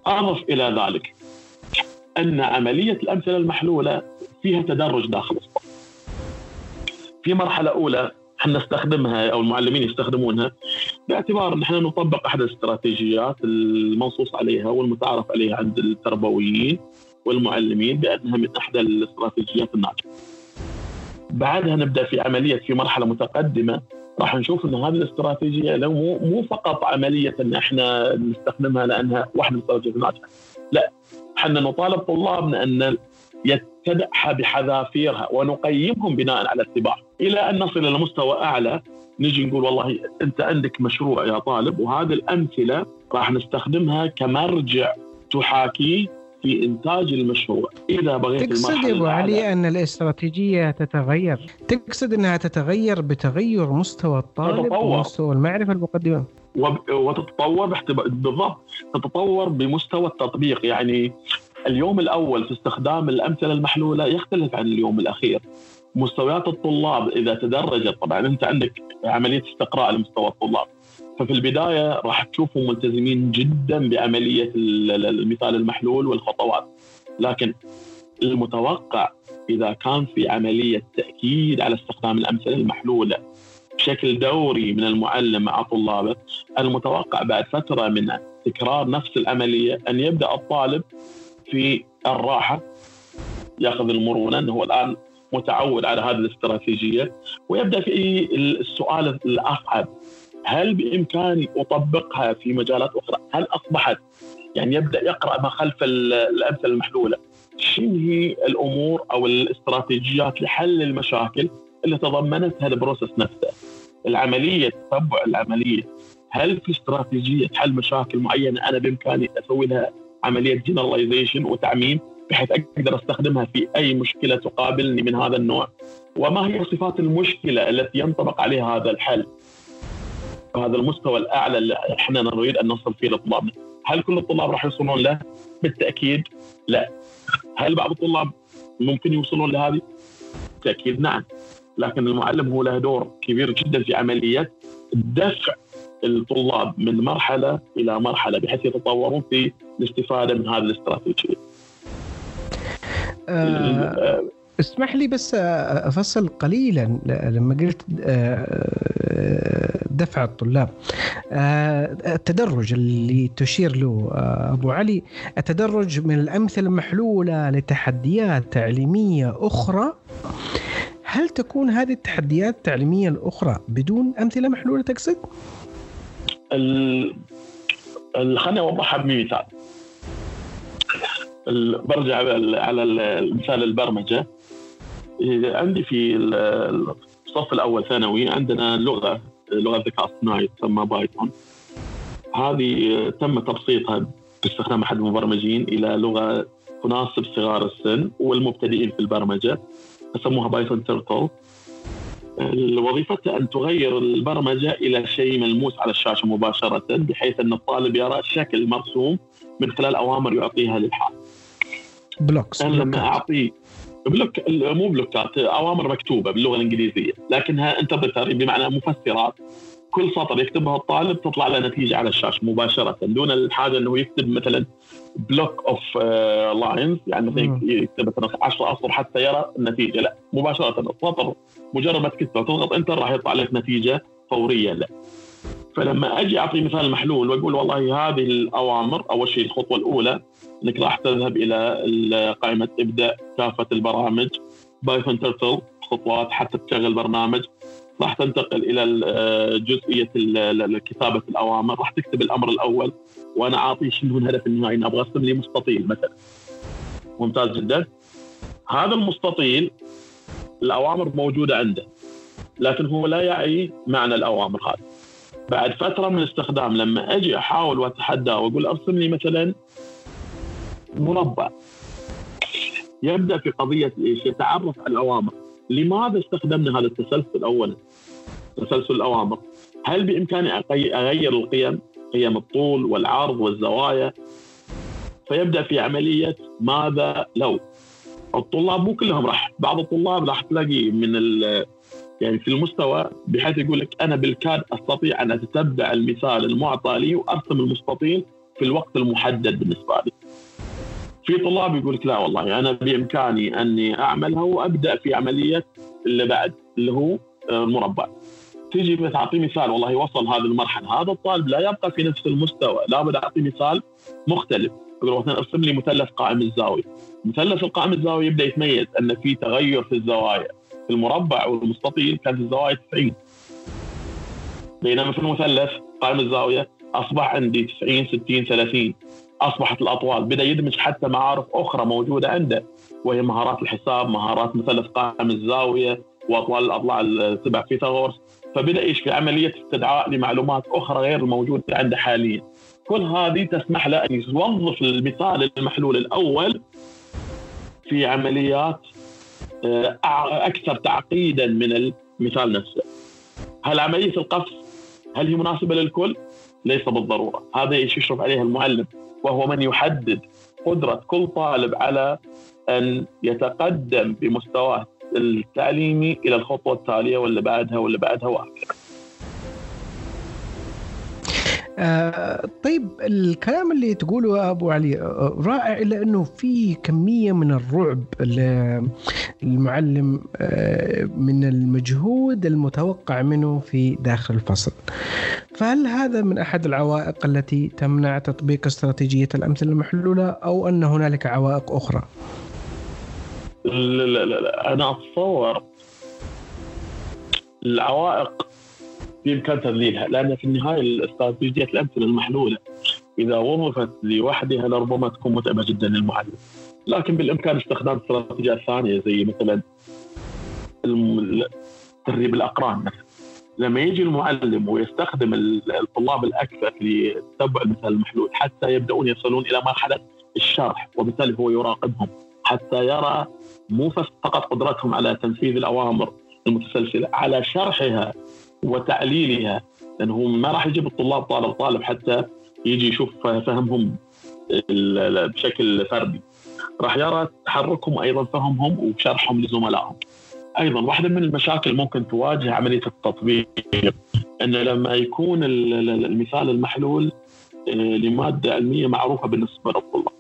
أضف إلى ذلك أن عملية الأمثلة المحلولة فيها تدرج داخل في مرحلة أولى إحنا نستخدمها أو المعلمين يستخدمونها باعتبار إن إحنا نطبق أحد الاستراتيجيات المنصوص عليها والمتعارف عليها عند التربويين والمعلمين بأنها من احدى الاستراتيجيات الناجحة. بعدها نبدأ في عملية في مرحلة متقدمة راح نشوف إن هذه الاستراتيجية لو مو مو فقط عملية إن إحنا نستخدمها لأنها واحدة من الاستراتيجيات الناجحة، لا إحنا نطالب طلابنا إن يتبعها بحذافيرها ونقيمهم بناء على اتباع إلى أن نصل إلى مستوى أعلى نجي نقول والله أنت عندك مشروع يا طالب وهذه الأمثلة راح نستخدمها كمرجع تحاكيه في إنتاج المشروع. إذا بغيت تقصد أبو علي أن الاستراتيجية تتغير؟ تقصد أنها تتغير بتغير مستوى الطالب تتطور. ومستوى المعرفة المقدمة؟ وتتطور بالضبط تتطور بمستوى التطبيق. يعني اليوم الأول في استخدام الأمثلة المحلولة يختلف عن اليوم الأخير. مستويات الطلاب إذا تدرجت طبعا أنت عندك عملية استقراء لمستوى الطلاب. ففي البداية راح تشوفهم ملتزمين جدا بعملية المثال المحلول والخطوات. لكن المتوقع إذا كان في عملية تأكيد على استخدام الأمثلة المحلولة بشكل دوري من المعلم مع طلابه المتوقع بعد فترة من تكرار نفس العملية أن يبدأ الطالب في الراحة يأخذ المرونة إنه هو الآن متعود على هذه الاستراتيجية ويبدأ في السؤال الأصعب هل بإمكاني أطبقها في مجالات أخرى؟ هل أصبحت؟ يعني يبدأ يقرأ ما خلف الأمثلة المحلولة. شنو هي الأمور أو الاستراتيجيات لحل المشاكل اللي تضمنتها ال process نفسه؟ العملية تتبع العملية هل في استراتيجية حل مشاكل معينة أنا بإمكاني أسوي لها عملية generalization وتعميم بحيث أقدر أستخدمها في أي مشكلة تقابلني من هذا النوع. وما هي صفات المشكلة التي ينطبق عليها هذا الحل؟ هذا المستوى الأعلى اللي إحنا نريد أن نصل فيه لطلابنا. هل كل الطلاب راح يوصلون له؟ بالتأكيد لا. هل بعض الطلاب ممكن يوصلون لهذه؟ بالتأكيد نعم. لكن المعلم هو له دور كبير جدا في عملية دفع الطلاب من مرحلة إلى مرحلة بحيث يتطورون في الاستفادة من هذه الاستراتيجية. أه اسمح لي بس أفصل قليلا لما قلت دفع الطلاب التدرج اللي تشير له أبو علي التدرج من الأمثلة المحلولة لتحديات تعليمية أخرى هل تكون هذه التحديات التعليمية الأخرى بدون أمثلة محلولة تقصد؟ خليني اوضحها بمثال. برجع على مثال البرمجة. عندي في الصف الأول ثانوي عندنا لغة لغة ذكاء اصطناعي تسمى بايثون. هذه تم تبسيطها باستخدام أحد المبرمجين إلى لغة تناسب صغار السن والمبتدئين في البرمجة. يسموها Python Turtle وظيفتها أن تغير البرمجة إلى شيء ملموس على الشاشة مباشرة بحيث أن الطالب يرى شكل مرسوم من خلال أوامر يعطيها للحال. blocks أنا لما اعطيه block مو بلوكات أوامر مكتوبة باللغة الإنجليزية لكنها interpretery بمعنى مفسرات كل سطر يكتبها الطالب تطلع له نتيجة على الشاشة مباشرة دون الحاجة إنه يكتب مثلا block of lines يعني مثلا يكتب مثلا 10 أسطر حتى يرى النتيجة. لا مباشرة السطر مجرد ما تكتبه تضغط enter راح يطلع لك نتيجة فوريه لا. فلما أجي أعطي مثال محلول وأقول والله هذه الأوامر أول شيء الخطوة الأولى إنك راح تذهب إلى قائمة ابدا كافة البرامج بايثون ترتل خطوات حتى تشغل برنامج. راح تنتقل إلى جزئية كتابة الأوامر. راح تكتب الأمر الأول وأنا أعطي شنو الهدف النهائي. أبغى أرسم لي مستطيل مثلا. ممتاز جدا. هذا المستطيل الأوامر موجودة عنده لكن هو لا يعي معنى الأوامر هذه. بعد فترة من الاستخدام لما أجي أحاول وأتحدى وأقول أرسم لي مثلا مربع يبدأ في قضية إيش؟ يتعرف على الأوامر. لماذا استخدمنا هذا التسلسل اولا؟ تسلسل الاوامر هل بإمكاني أغير القيم؟ قيم الطول والعرض والزوايا فيبدأ في عملية ماذا لو الطلاب مو كلهم راح بعض الطلاب راح تلاقي من يعني في المستوى بحيث يقول لك أنا بالكاد أستطيع أن أتتبع المثال المعطى لي وأرسم المستطيل في الوقت المحدد بالنسبة لي. في طلاب يقول لك لا والله أنا بإمكاني أني أعملها وأبدأ في عملية اللي بعد اللي هو المربع. تيجي تعطي مثال والله وصل هذه المرحلة هذا الطالب لا يبقى في نفس المستوى لابد أعطي مثال مختلف. يقول مثلا ارسم لي مثلث قائم الزاوية. مثلث القائم الزاوية يبدأ يتميز أن في تغير في الزوايا. في المربع والمستطيل كانت الزوايا 90 بينما في المثلث قائم الزاوية أصبح عندي 90 60 30 أصبحت الأطوال. بدأ يدمج حتى معارف أخرى موجودة عنده وهي مهارات الحساب مهارات مثلث قائم الزاوية وأطوال الأضلاع تبع فيثاغورس فبدأ إيش في عملية استدعاء لمعلومات أخرى غير الموجودة عنده حاليا. كل هذه تسمح له أن يوظف المثال المحلول الأول في عمليات آه، أكثر تعقيدا من المثال نفسه. هل عملية القفز هل هي مناسبة للكل؟ ليس بالضرورة، هذا إيش يشرف عليه المعلم. وهو من يحدد قدرة كل طالب على أن يتقدم بمستواه التعليمي إلى الخطوة التالية واللي بعدها واللي بعدها وهكذا. آه طيب الكلام اللي تقوله أبو علي آه، رائع إلا أنه في كمية من الرعب المعلم آه من المجهود المتوقع منه في داخل الفصل. فهل هذا من أحد العوائق التي تمنع تطبيق استراتيجية الامثله المحلولة أو أن هنالك عوائق أخرى؟ لا لا لا أنا أتصور العوائق بامكان تذليلها لأن في النهاية الاستراتيجية الأمثلة المحلولة إذا وظفت لوحدها لربما تكون متعبة جدا للمعلم. لكن بالإمكان استخدام استراتيجيات ثانية زي مثلا تدريب الأقران مثلا. لما يجي المعلم ويستخدم الطلاب الأكثر لتتبع المثال المحلول حتى يبدأون يصلون إلى مرحلة الشرح وبالتالي هو يراقبهم حتى يرى مو فقط قدرتهم على تنفيذ الأوامر المتسلسلة على شرحها وتعليلها لأنه ما راح يجيب الطلاب طالب طالب حتى يجي يشوف فهمهم بشكل فردي. راح يرى تحركهم وأيضا فهمهم وشرحهم لزملائهم. أيضا واحدة من المشاكل ممكن تواجه عملية التطبيق انه لما يكون المثال المحلول آه، لمادة علمية معروفة بالنسبة للطلاب.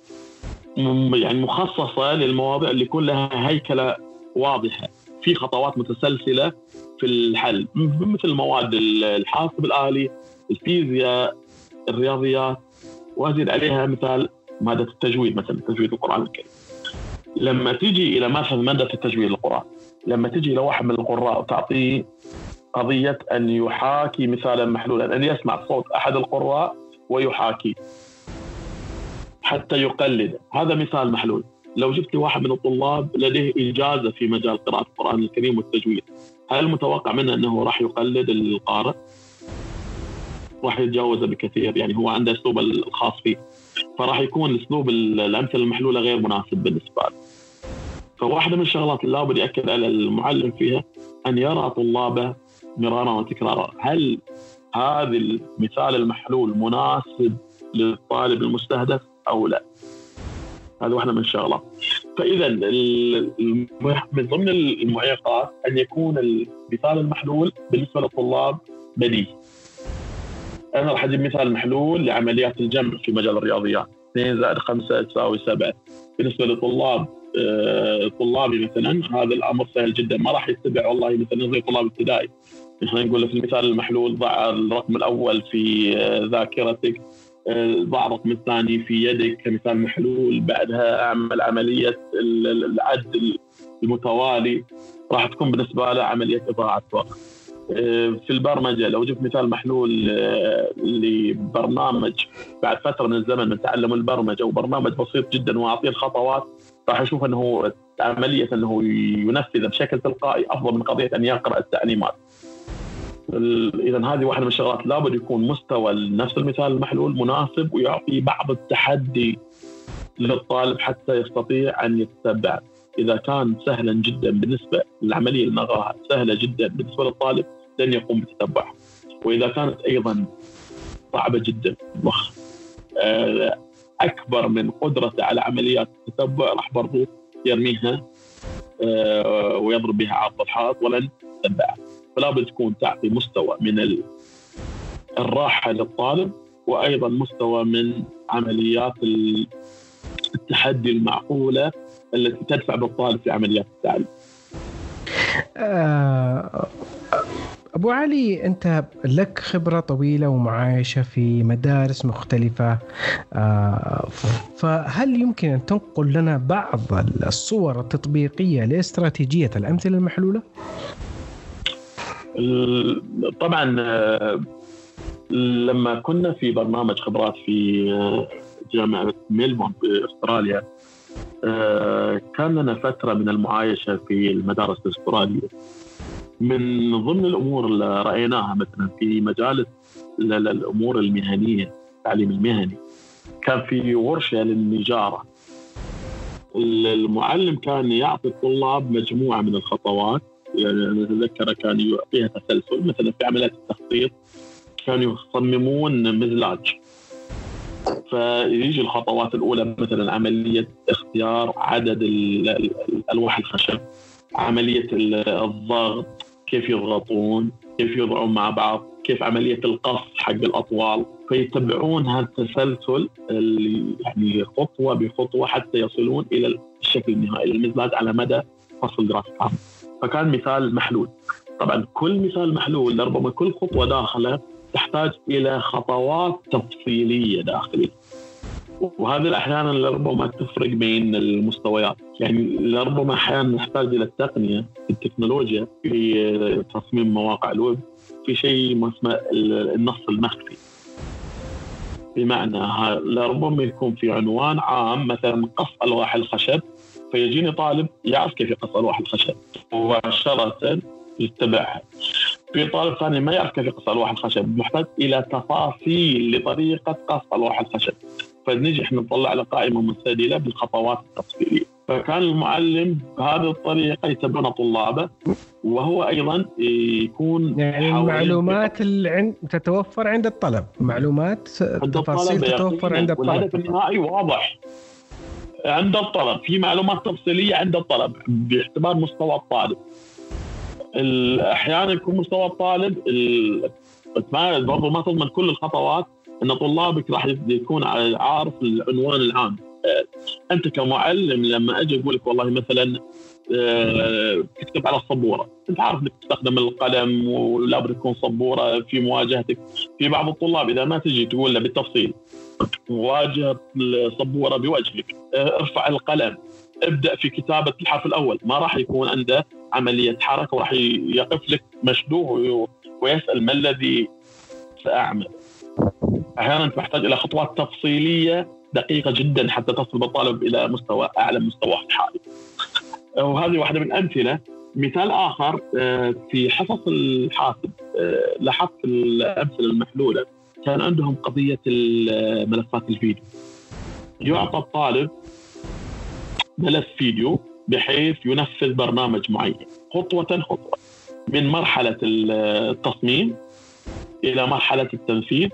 يعني مخصصة للمواضيع اللي يكون لها هيكلة واضحة. في خطوات متسلسلة في الحل. مثل مواد الحاسب الآلي الفيزياء الرياضيات وأزيد عليها مثال مادة التجويد مثلا تجويد القرآن الكريم. لما تيجي إلى ماده مادة التجويد القرآن لما تجي إلى واحد من القراء وتعطيه قضية أن يحاكي مثالا محلولا أن يسمع صوت أحد القراء ويحاكي حتى يقلد. هذا مثال محلول. لو جبت واحد من الطلاب لديه إجازة في مجال قراءة القرآن الكريم والتجويد هل متوقع منه أنه راح يقلد القارئ؟ راح يتجاوزه بكثير يعني هو عنده اسلوب الخاص فيه فراح يكون أسلوب الأمثلة المحلولة غير مناسب بالنسبة له. فواحدة من الشغلات اللي لابد يأكد على المعلم فيها أن يرى طلابه مرارا وتكرارا هل هذا المثال المحلول مناسب للطالب المستهدف أو لا؟ هذه واحدة من الشغلات. فاذا من ضمن المعيقات أن يكون المثال المحلول بالنسبة للطلاب بديهي. أنا راح أجيب مثال محلول لعمليات الجمع في مجال الرياضيات. 2 زائد 5 تساوي 7 بالنسبة لطلاب آه، طلابي مثلا هذا الأمر سهل جدا. ما راح يتبع والله مثلا زي طلاب ابتدائي. خلينا نقول في المثال المحلول ضع الرقم الأول في آه، ذاكرتك. آه، ضع الرقم الثاني في يدك كمثال محلول بعدها أعمل عملية العد المتوالي راح تكون بالنسبة له عملية إضاعة وقت في البرمجة لو جبت مثال محلول آه، لبرنامج بعد فترة من الزمن من تعلم البرمجة وبرنامج بسيط جدا وأعطيه الخطوات راح أشوف إنه عملية إنه ينفذ بشكل تلقائي أفضل من قضية أن يقرأ التعليمات. اذا هذه واحدة من الشغلات لابد يكون مستوى نفس المثال المحلول مناسب ويعطي بعض التحدي للطالب حتى يستطيع أن يتبع. إذا كان سهلا جدا بالنسبة للعملية اللي نراها سهلة جدا بالنسبة للطالب لن يقوم بتتبعها وإذا كانت أيضا صعبة جدا آه، أكبر من قدرته على عمليات التتبع راح برضو يرميها آه، ويضرب بها عرض الحائط ولن تتبعها فلا بد تكون تعطي مستوى من الراحة للطالب وأيضا مستوى من عمليات التحدي المعقولة التي تدفع بالطالب في عمليات التعليم. آه، أبو علي أنت لك خبرة طويلة ومعايشة في مدارس مختلفة آه، فهل يمكن أن تنقل لنا بعض الصور التطبيقية لاستراتيجية الأمثلة المحلولة؟ طبعا آه، لما كنا في برنامج خبرات في جامعة ميلبورن في أستراليا كان لنا فترة من المعايشة في المدارس الأسترالية. من ضمن الأمور اللي رأيناها مثلا في مجال الأمور المهنية التعليم المهني كان في ورشة للنجارة. المعلم كان يعطي الطلاب مجموعة من الخطوات يعني أنا أتذكر كان يعطيها تسلسل مثلا في عمليات التخطيط كانوا يصممون مزلاج. فيجي الخطوات الأولى مثلا عملية اختيار عدد الالواح الخشب عملية الضغط كيف يضغطون كيف يوضعون مع بعض كيف عملية القص حق الأطوال. فيتبعون هذا التسلسل يعني خطوة بخطوة حتى يصلون إلى الشكل النهائي للمزلاج على مدى فصل دراسي عام. فكان مثال محلول. طبعا كل مثال محلول لربما كل خطوة داخله تحتاج إلى خطوات تفصيلية داخلية. وهذه أحيانا لربما تفرق بين المستويات. يعني لربما أحيانا نحتاج إلى التقنية التكنولوجيا في تصميم مواقع الويب في شيء ما اسمه النص المخفي. بمعنى لربما يكون في عنوان عام مثلا قص ألواح الخشب فيجيني طالب يعرف كيف يقص ألواح الخشب. مباشرة يتبعها. في طالب ثاني ما يعرف كيف يقص ألواح الخشب. محتاج إلى تفاصيل لطريقة قص ألواح الخشب. فنجي إحنا نطلع له قائمة مستدله بالخطوات التفصيلية. فكان المعلم بهذه الطريقة يتبنى طلابه وهو أيضا يكون يعني المعلومات اللي عند تتوفر عند الطلب. معلومات تفاصيل تتوفر عند الطلب. والهدف النهائي واضح. عند الطلب في معلومات تفصيلية عند الطلب باعتبار مستوى الطالب. أحيانا يكون مستوى الطالب برضه ما تضمن كل الخطوات إن طلابك راح يكون عارف العنوان العام. أنت كمعلم لما أجي أقول لك والله مثلا آه، تكتب على السبورة، أنت عارف إنك تستخدم القلم ولا بد تكون سبورة في مواجهتك، في بعض الطلاب إذا ما تجي تقول له بالتفصيل واجه السبوره بوجهك، آه، ارفع القلم، ابدأ في كتابة الحرف الأول، ما راح يكون عنده عملية حركة وراح يقف لك مشدوه ويسأل ما الذي سأعمل. أحيانا تحتاج إلى خطوات تفصيلية دقيقة جدا حتى تصل بالطالب إلى مستوى أعلى مستواه الحالي. وهذه واحدة من الامثله مثال آخر آه، في حصص الحاسب آه، لاحظت الأمثلة المحلولة. كان عندهم قضية ملفات الفيديو. يعطى الطالب ملف فيديو بحيث ينفذ برنامج معين. خطوة خطوة. من مرحلة التصميم إلى مرحلة التنفيذ.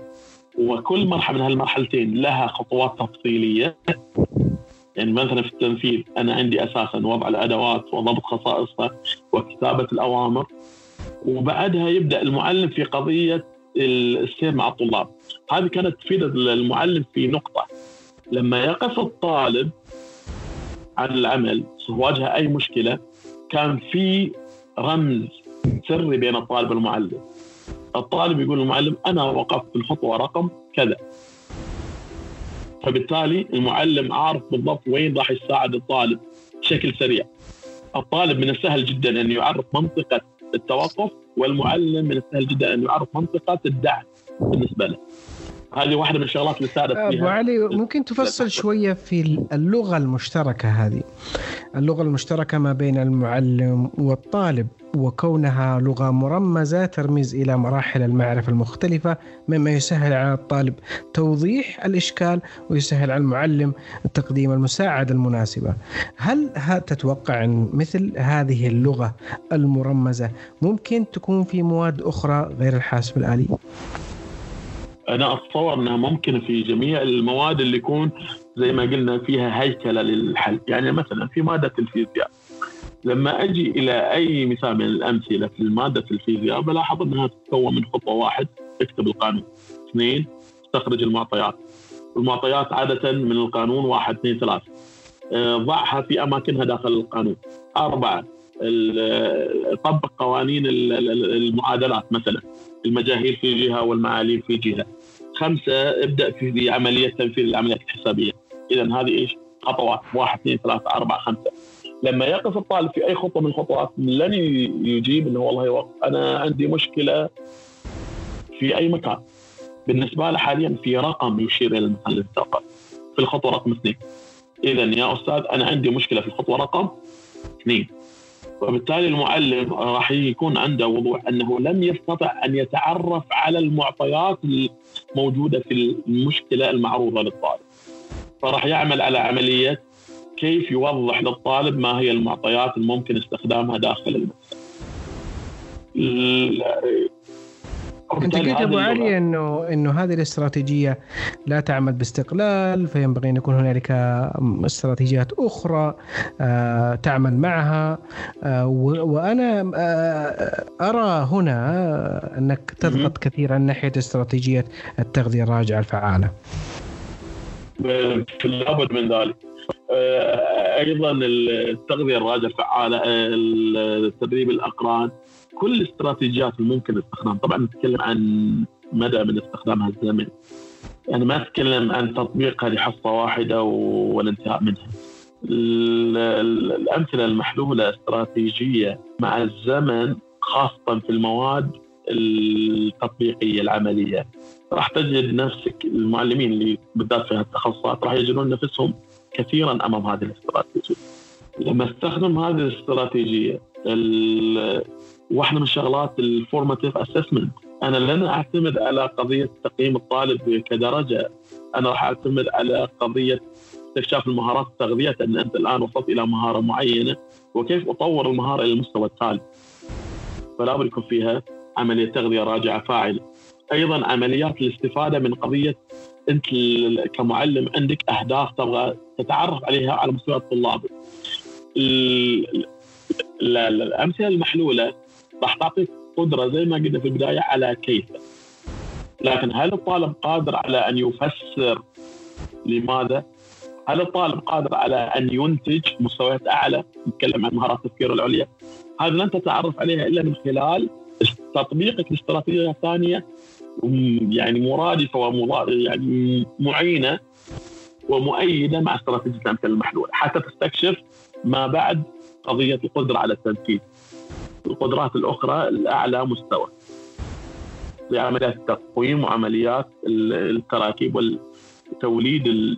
وكل مرحلة من هالمرحلتين لها خطوات تفصيلية. يعني مثلا في التنفيذ أنا عندي أساسا وضع الأدوات وضبط خصائصها وكتابة الأوامر. وبعدها يبدأ المعلم في قضية السير مع الطلاب. هذه كانت تفيد المعلم في نقطة. لما يقف الطالب على العمل واجهه أي مشكلة كان في رمز سري بين الطالب والمعلم. الطالب يقول للمعلم أنا وقفت في الخطوة رقم كذا. فبالتالي المعلم عارف بالضبط وين راح يساعد الطالب بشكل سريع. الطالب من السهل جدا أن يعرف منطقة التوقف والمعلم من السهل جدا أن يعرف منطقة الدعم بالنسبة له. هذه واحدة من الشغلات اللي ساعدت فيها ابو علي ممكن تفصل شوية في اللغة المشتركة هذه اللغة المشتركة ما بين المعلم والطالب وكونها لغة مرمزة ترمز إلى مراحل المعرفة المختلفة مما يسهل على الطالب توضيح الإشكال ويسهل على المعلم تقديم المساعدة المناسبة. هل تتوقع أن مثل هذه اللغة المرمزة ممكن تكون في مواد أخرى غير الحاسب الآلي؟ أنا أتصور إنها ممكن في جميع المواد اللي يكون زي ما قلنا فيها هيكلة للحل، يعني مثلا في مادة الفيزياء. لما أجي إلى أي مثال من الأمثلة في ماده الفيزياء بلاحظ إنها تتكون من خطوة واحد اكتب القانون، اثنين استخرج المعطيات، المعطيات عادة من القانون واحد اثنين ثلاث آه، ضعها في أماكنها داخل القانون، أربعة طبق قوانين المعادلات مثلا. المجاهيل في جهة والمعاليم في جهة. خمسة ابدأ في عملية تنفيذ العمليات الحسابية. اذا هذه إيش؟ خطوات واحد اثنين ثلاثة أربعة خمسة. لما يقف الطالب في أي خطوة من الخطوات لن يجيب إنه والله أنا عندي مشكلة في أي مكان. بالنسبة له حاليا في رقم يشير إلى المكان اللي في الخطوة رقم اثنين. اذا يا أستاذ أنا عندي مشكلة في الخطوة رقم اثنين. وبالتالي المعلم راح يكون عنده وضوح أنه لم يستطع أن يتعرف على المعطيات الموجودة في المشكلة المعروضة للطالب. فراح يعمل على عملية كيف يوضح للطالب ما هي المعطيات الممكن استخدامها داخل المسألة. أنت قلت أبو علي انه إنه هذه الاستراتيجية لا تعمل باستقلال فينبغي أن يكون هنالك استراتيجيات أخرى آه تعمل معها آه وأنا آه أرى هنا أنك تضغط كثيرا ناحية استراتيجية التغذية الراجعة الفعالة. لابد من ذلك. أيضا التغذية الراجعة الفعالة تدريب الأقران كل الاستراتيجيات الممكن استخدام طبعا نتكلم عن مدى من استخدامها الزمن يعني ما اتكلم عن تطبيقها لحصة واحدة والانتهاء منها. الأمثلة المحلولة استراتيجية مع الزمن خاصة في المواد التطبيقية العملية. راح تجد نفسك المعلمين اللي بالذات في هالتخصصات راح يجدون نفسهم كثيرا أمام هذه الاستراتيجية. لما استخدم هذه الاستراتيجية واحدة من الشغلات ال formative assessment أنا لن أعتمد على قضية تقييم الطالب كدرجة أنا راح أعتمد على قضية استكشاف المهارات التغذية ان أنت الآن وصلت إلى مهارة معينة وكيف أطور المهارة إلى المستوى التالي. فلا بد يكون فيها عملية تغذية راجعة فاعلة. أيضا عمليات الاستفادة من قضية أنت كمعلم عندك أهداف تبغى تتعرف عليها على مستوى الطلاب. الأمثلة المحلولة راح تعطيك قدرة زي ما قلنا في البداية على كيف. لكن هل الطالب قادر على أن يفسر لماذا؟ هل الطالب قادر على أن ينتج مستويات أعلى؟ نتكلم عن مهارات التفكير العليا. هذا لن تتعرف عليها إلا من خلال تطبيقك لاستراتيجيه ثانية يعني ومضاد يعني معينة ومؤيدة مع استراتيجية الأمثلة المحلولة حتى تستكشف ما بعد قضية القدرة على التنفيذ. القدرات الأخرى الاعلى مستوى. لعمليات التقويم وعمليات التراكيب وتوليد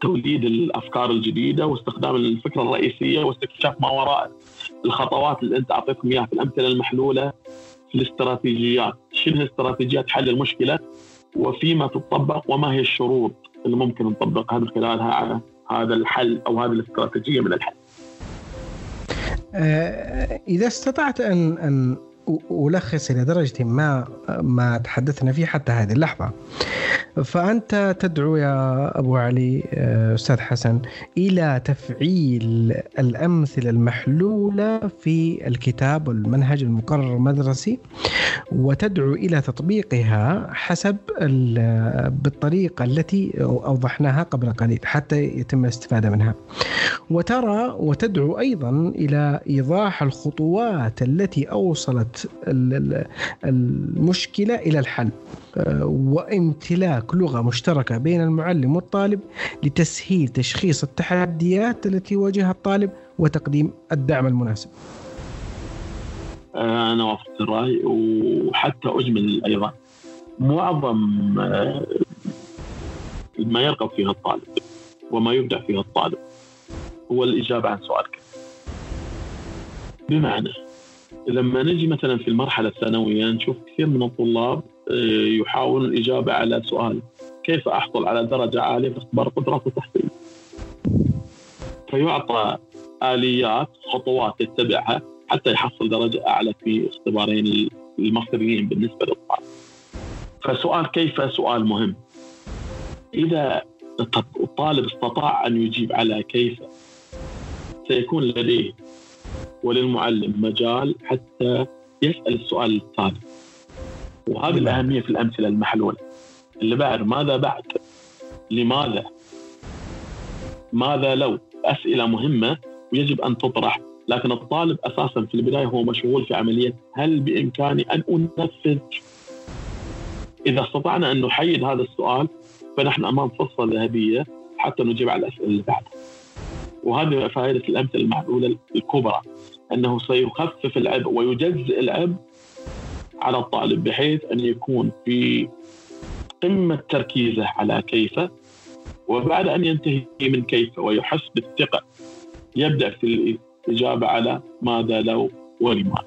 توليد الأفكار الجديدة واستخدام الفكرة الرئيسية واستكشاف ما وراء الخطوات اللي أنت أعطيتهم إياها في الأمثلة المحلولة في الاستراتيجيات، شنو استراتيجيات حل المشكلة وفيما تطبق وما هي الشروط اللي ممكن نطبقها من خلالها على هذا الحل أو هذه الاستراتيجية من الحل. آه، إذا استطعت ان أن ألخص إلى درجة ما ما تحدثنا فيه حتى هذه اللحظة. فأنت تدعو يا أبو علي آه، أستاذ حسن إلى تفعيل الأمثلة المحلولة في الكتاب والمنهج المقرر المدرسي وتدعو إلى تطبيقها حسب بالطريقة التي أوضحناها قبل قليل حتى يتم الاستفادة منها. وترى وتدعو أيضا إلى إيضاح الخطوات التي أوصلت المشكلة إلى الحل آه، وامتلاك لغة مشتركة بين المعلم والطالب لتسهيل تشخيص التحديات التي يواجهها الطالب وتقديم الدعم المناسب. آه، أنا وافقت الرأي وحتى أجمل أيضا معظم آه، ما يرغب فيه الطالب وما يبدع فيه الطالب هو الإجابة عن سؤالك. بمعنى لما نجي مثلا في المرحلة الثانوية نشوف كثير من الطلاب آه، يحاول الإجابة على سؤال كيف أحصل على درجة عالية في اختبار القدرات التحصيلية فيعطى آليات خطوات يتبعها حتى يحصل درجة أعلى في اختبارين المصريين بالنسبة للطالب فسؤال كيف؟ سؤال مهم. إذا الطالب استطاع أن يجيب على كيف سيكون لديه وللمعلم مجال حتى يسأل السؤال التالي وهذه الأهمية في الأمثلة المحلولة. اللي بعد ماذا بعد؟ لماذا؟ ماذا لو؟ أسئلة مهمة ويجب أن تطرح. لكن الطالب أساسا في البداية هو مشغول في عملية هل بإمكاني أن أنفذ؟ إذا استطعنا أن نحيد هذا السؤال فنحن أمام فرصة ذهبية حتى نجيب على الأسئلة اللي بعدها وهذه فائدة الأمثلة المحلولة الكبرى. أنه سيخفف العبء ويجزئ العبء على الطالب بحيث أن يكون في قمة تركيزه على كيف وبعد أن ينتهي من كيف ويحس بالثقة يبدأ في الإجابة على ماذا لو ولماذا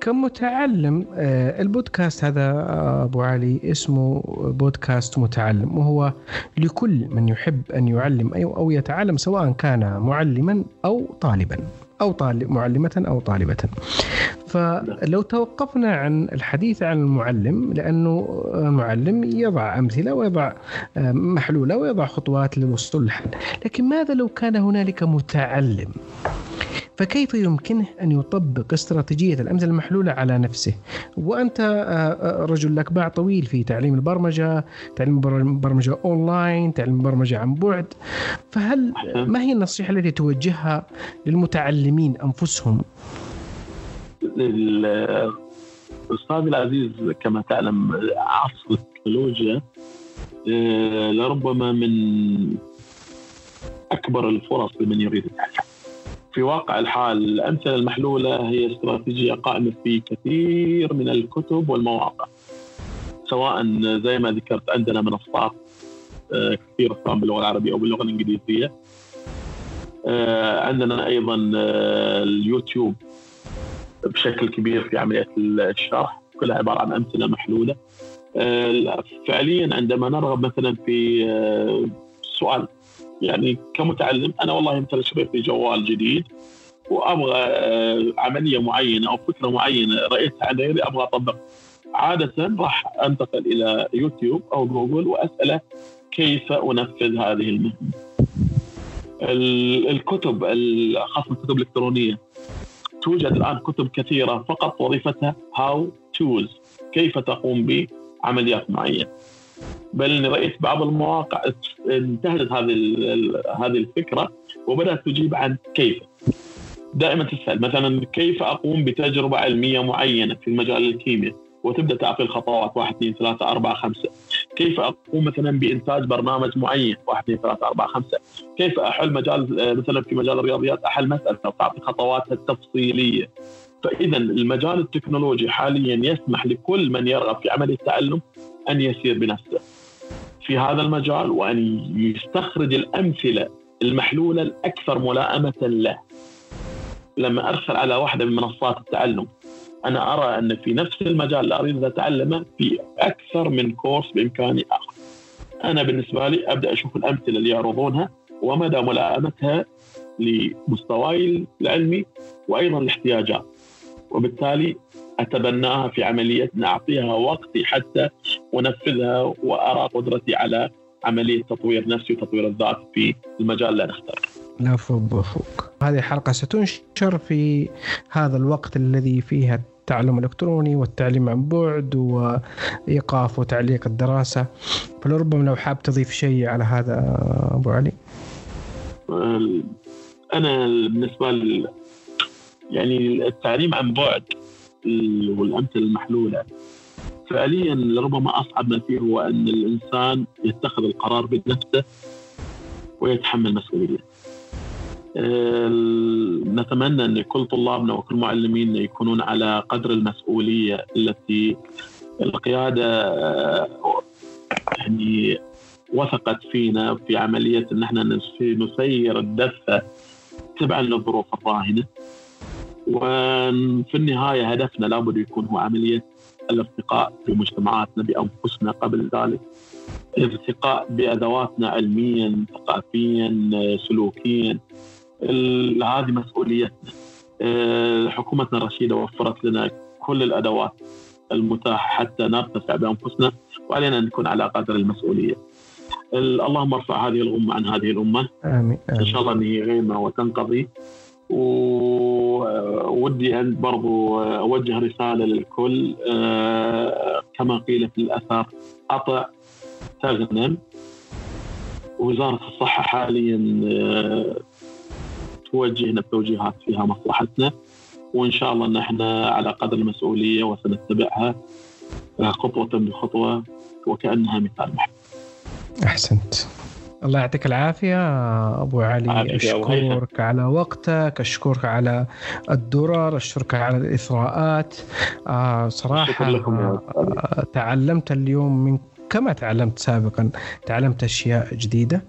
كمتعلم آه، البودكاست هذا آه، أبو علي اسمه بودكاست متعلم وهو لكل من يحب أن يعلم أو يتعلم سواء كان معلما أو طالبا. أو طالب معلمة أو طالبة. فلو توقفنا عن الحديث عن المعلم لأنه المعلم يضع أمثلة ويضع محلولة ويضع خطوات للوصول للحل، لكن ماذا لو كان هنالك متعلم؟ فكيف يمكنه أن يطبق استراتيجية الامثله المحلولة على نفسه؟ وأنت آه، آه، رجل لك باع طويل في تعليم البرمجة، تعليم البرمجة أونلاين، تعليم البرمجة عن بعد، فهل ما هي النصيحة التي توجهها للمتعلمين أنفسهم الاستاذ العزيز كما تعلم عصر التكنولوجيا آه، لربما من أكبر الفرص لمن يريد التعلم. في واقع الحال الأمثلة المحلولة هي استراتيجية قائمة في كثير من الكتب والمواقع. سواء زي ما ذكرت عندنا منصات آه، كثيره سواء باللغة العربية أو باللغة الإنجليزية. آه، عندنا أيضا اليوتيوب بشكل كبير في عملية الشرح كلها عبارة عن أمثلة محلولة آه، فعليا عندما نرغب مثلا في آه، سؤال يعني كمتعلم أنا والله مثلا شريت لي جوال جديد وأبغى آه، عملية معينة أو فكرة معينة رايتها عند غيري أبغى أطبق عادة راح أنتقل إلى يوتيوب أو جوجل وأسأله كيف أنفذ هذه المهمه. الكتب خاصة الكتب الإلكترونية توجد الآن كتب كثيرة فقط وظيفتها هاو توز كيف تقوم بعمليات معينة. بل رأيت بعض المواقع انتهت هذه هذه الفكرة وبدأت تجيب عن كيف. دائما تسأل مثلا كيف أقوم بتجربة علمية معينة في مجال الكيمياء؟ وتبدأ تعطي الخطوات واحد اثنين ثلاثة أربعة خمسة. كيف أقوم مثلا بإنتاج برنامج معين؟ واحد اثنين ثلاثة أربعة خمسة. كيف أحل مجال مثلا في مجال الرياضيات؟ أحل مسألة وتعطي خطواتها التفصيلية. فاذا المجال التكنولوجي حاليا يسمح لكل من يرغب في عمليه التعلم أن يسير بنفسه في هذا المجال وأن يستخرج الأمثلة المحلولة الأكثر ملائمة له لما أرسل على واحدة من منصات التعلم أنا أرى أن في نفس المجال اللي أريد أن أتعلمه في أكثر من كورس بإمكاني اخذ. أنا بالنسبة لي أبدأ أشوف الأمثلة اللي يعرضونها ومدى ملائمتها لمستواي العلمي وأيضا الاحتياجات. وبالتالي أتبناها في عملية ان اعطيها وقتي حتى أنفذها وأرى قدرتي على عملية تطوير نفسي وتطوير الذات في المجال اللي أنا أختاره. لا فوق فوق هذه الحلقة ستنشر في هذا الوقت الذي فيها التعلم الإلكتروني والتعليم عن بعد وإيقاف وتعليق الدراسة. فلربما لو حاب تضيف شيء على هذا أبو علي. أنا بالنسبة يعني التعليم عن بعد والأمثلة المحلولة. فعليا ربما أصعب ما فيه هو أن الإنسان يتخذ القرار بنفسه ويتحمل مسؤوليته نتمنى أن كل طلابنا وكل معلمينا يكونون على قدر المسؤولية التي القيادة يعني وثقت فينا في عملية إن إحنا نسير الدفة تبعا للظروف الراهنة. وفي النهاية هدفنا لابد يكون هو عملية الارتقاء في مجتمعاتنا بأنفسنا قبل ذلك الارتقاء بأدواتنا علميا ثقافيا سلوكيا هذه مسؤوليتنا حكومتنا الرشيدة وفرت لنا كل الأدوات المتاحة حتى نرتفع بأنفسنا وعلينا أن نكون على قدر المسؤولية. اللهم ارفع هذه الغمة عن هذه الأمة. آمين, آمين. إن شاء الله أن هي غيمة وتنقضي. وودي أن برضو أوجه رسالة للكل آه، كما قيل في الأثر أطع تغنم وزارة الصحة حاليا آه، توجهنا بتوجيهات فيها مصلحتنا وإن شاء الله ان إحنا على قدر المسؤولية وسنتبعها خطوة بخطوة وكأنها مثال محمد. أحسنت. الله يعطيك العافية أبو علي أشكرك على وقتك أشكرك على الدرر أشكرك على الإثراءات. آه صراحة آه تعلمت اليوم منك كما تعلمت سابقا تعلمت أشياء جديدة.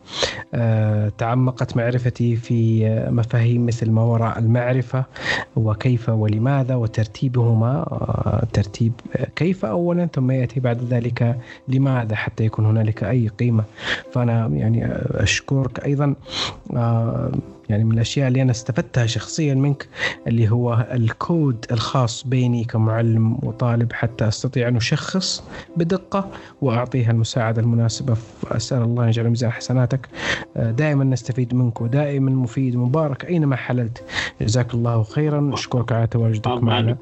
آه، تعمقت معرفتي في مفاهيم مثل ما وراء المعرفة وكيف ولماذا وترتيبهما. آه، ترتيب كيف أولا ثم يأتي بعد ذلك لماذا حتى يكون هنالك أي قيمة. فأنا يعني أشكرك أيضا. آه، يعني من الأشياء اللي أنا استفدتها شخصيا منك اللي هو الكود الخاص بيني كمعلم وطالب حتى أستطيع أن أشخص بدقة وأعطيها المساعدة المناسبة. فاسال الله أن يجعل ميزان حسناتك. دائما نستفيد منك ودائما مفيد ومبارك أينما حللت. جزاك الله خيرا. أشكرك على تواجدك معنا.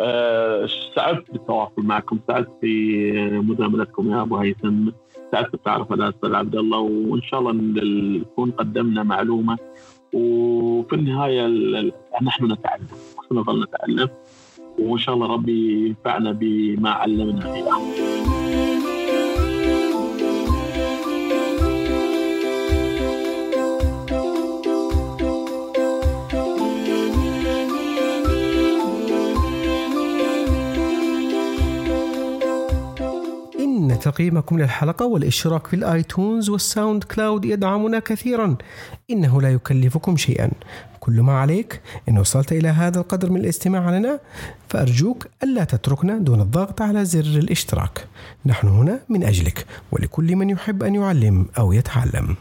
أه سعدت بالتواصل معكم. سعدت في مداملتكم يا أبو هيثم. سعدت بالتعرف على أستاذ عبد الله وإن شاء الله نكون قدمنا معلومة وفي النهاية نحن نتعلم ونظل نتعلم وإن شاء الله ربي ينفعنا بما علمنا اياه. تقييمكم للحلقة والاشتراك في ال iTunes وال SoundCloud يدعمنا كثيرا. إنه لا يكلفكم شيئا. كل ما عليك إن وصلت إلى هذا القدر من الاستماع لنا فأرجوك ألا تتركنا دون الضغط على زر الإشتراك. نحن هنا من أجلك ولكل من يحب أن يعلم أو يتعلم.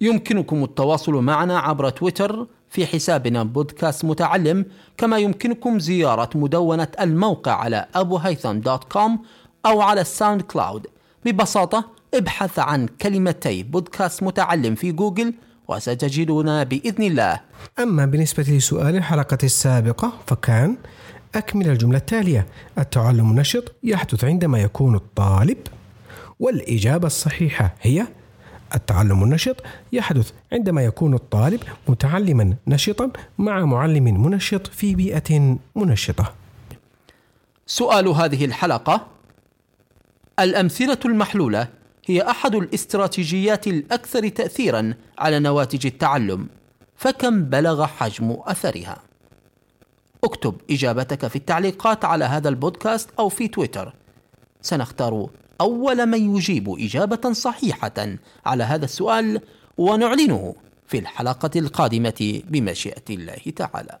يمكنكم التواصل معنا عبر تويتر في حسابنا بودكاست متعلم كما يمكنكم زيارة مدونة الموقع على أبوهيثم dot com أو على ال SoundCloud. ببساطة ابحث عن كلمتي بودكاست متعلم في جوجل وستجدنا بإذن الله. أما بالنسبة لسؤال الحلقة السابقة فكان أكمل الجملة التالية. التعلم النشط يحدث عندما يكون الطالب والإجابة الصحيحة هي التعلم النشط يحدث عندما يكون الطالب متعلما نشطا مع معلم منشط في بيئة منشطة. سؤال هذه الحلقة الأمثلة المحلولة هي أحد الاستراتيجيات الأكثر تأثيرا على نواتج التعلم فكم بلغ حجم أثرها؟ اكتب إجابتك في التعليقات على هذا البودكاست أو في تويتر سنختار أول من يجيب إجابة صحيحة على هذا السؤال ونعلنه في الحلقة القادمة بمشيئة الله تعالى.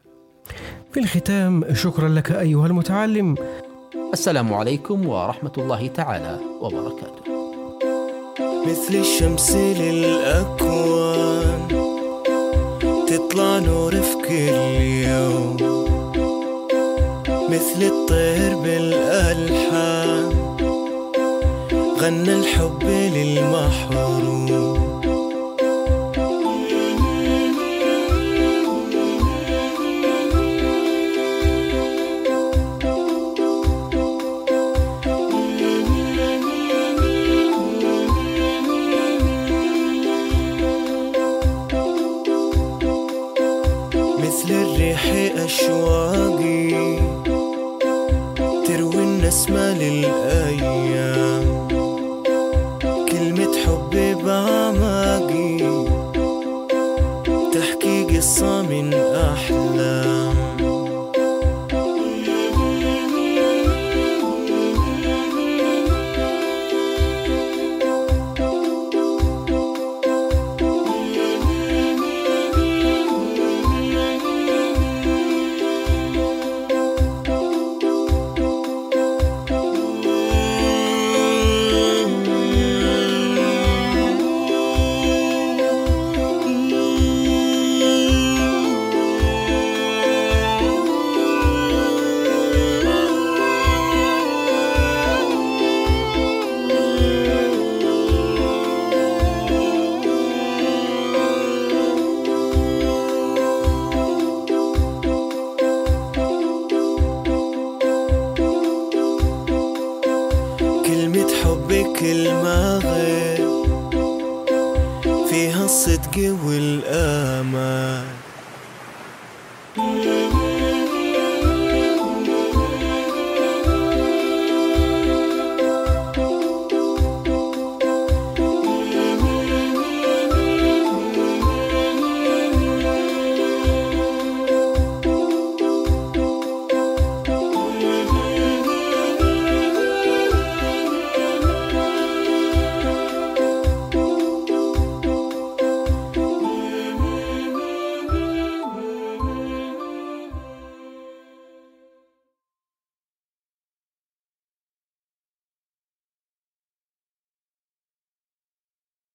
في الختام شكرا لك أيها المتعلم. السلام عليكم ورحمة الله تعالى وبركاته. مثل الشمس للأكوان تطلع نور في كل يوم مثل الطير بالألحان غنى الحب للمحروم الريح أشواقي تروي النسمة للأيام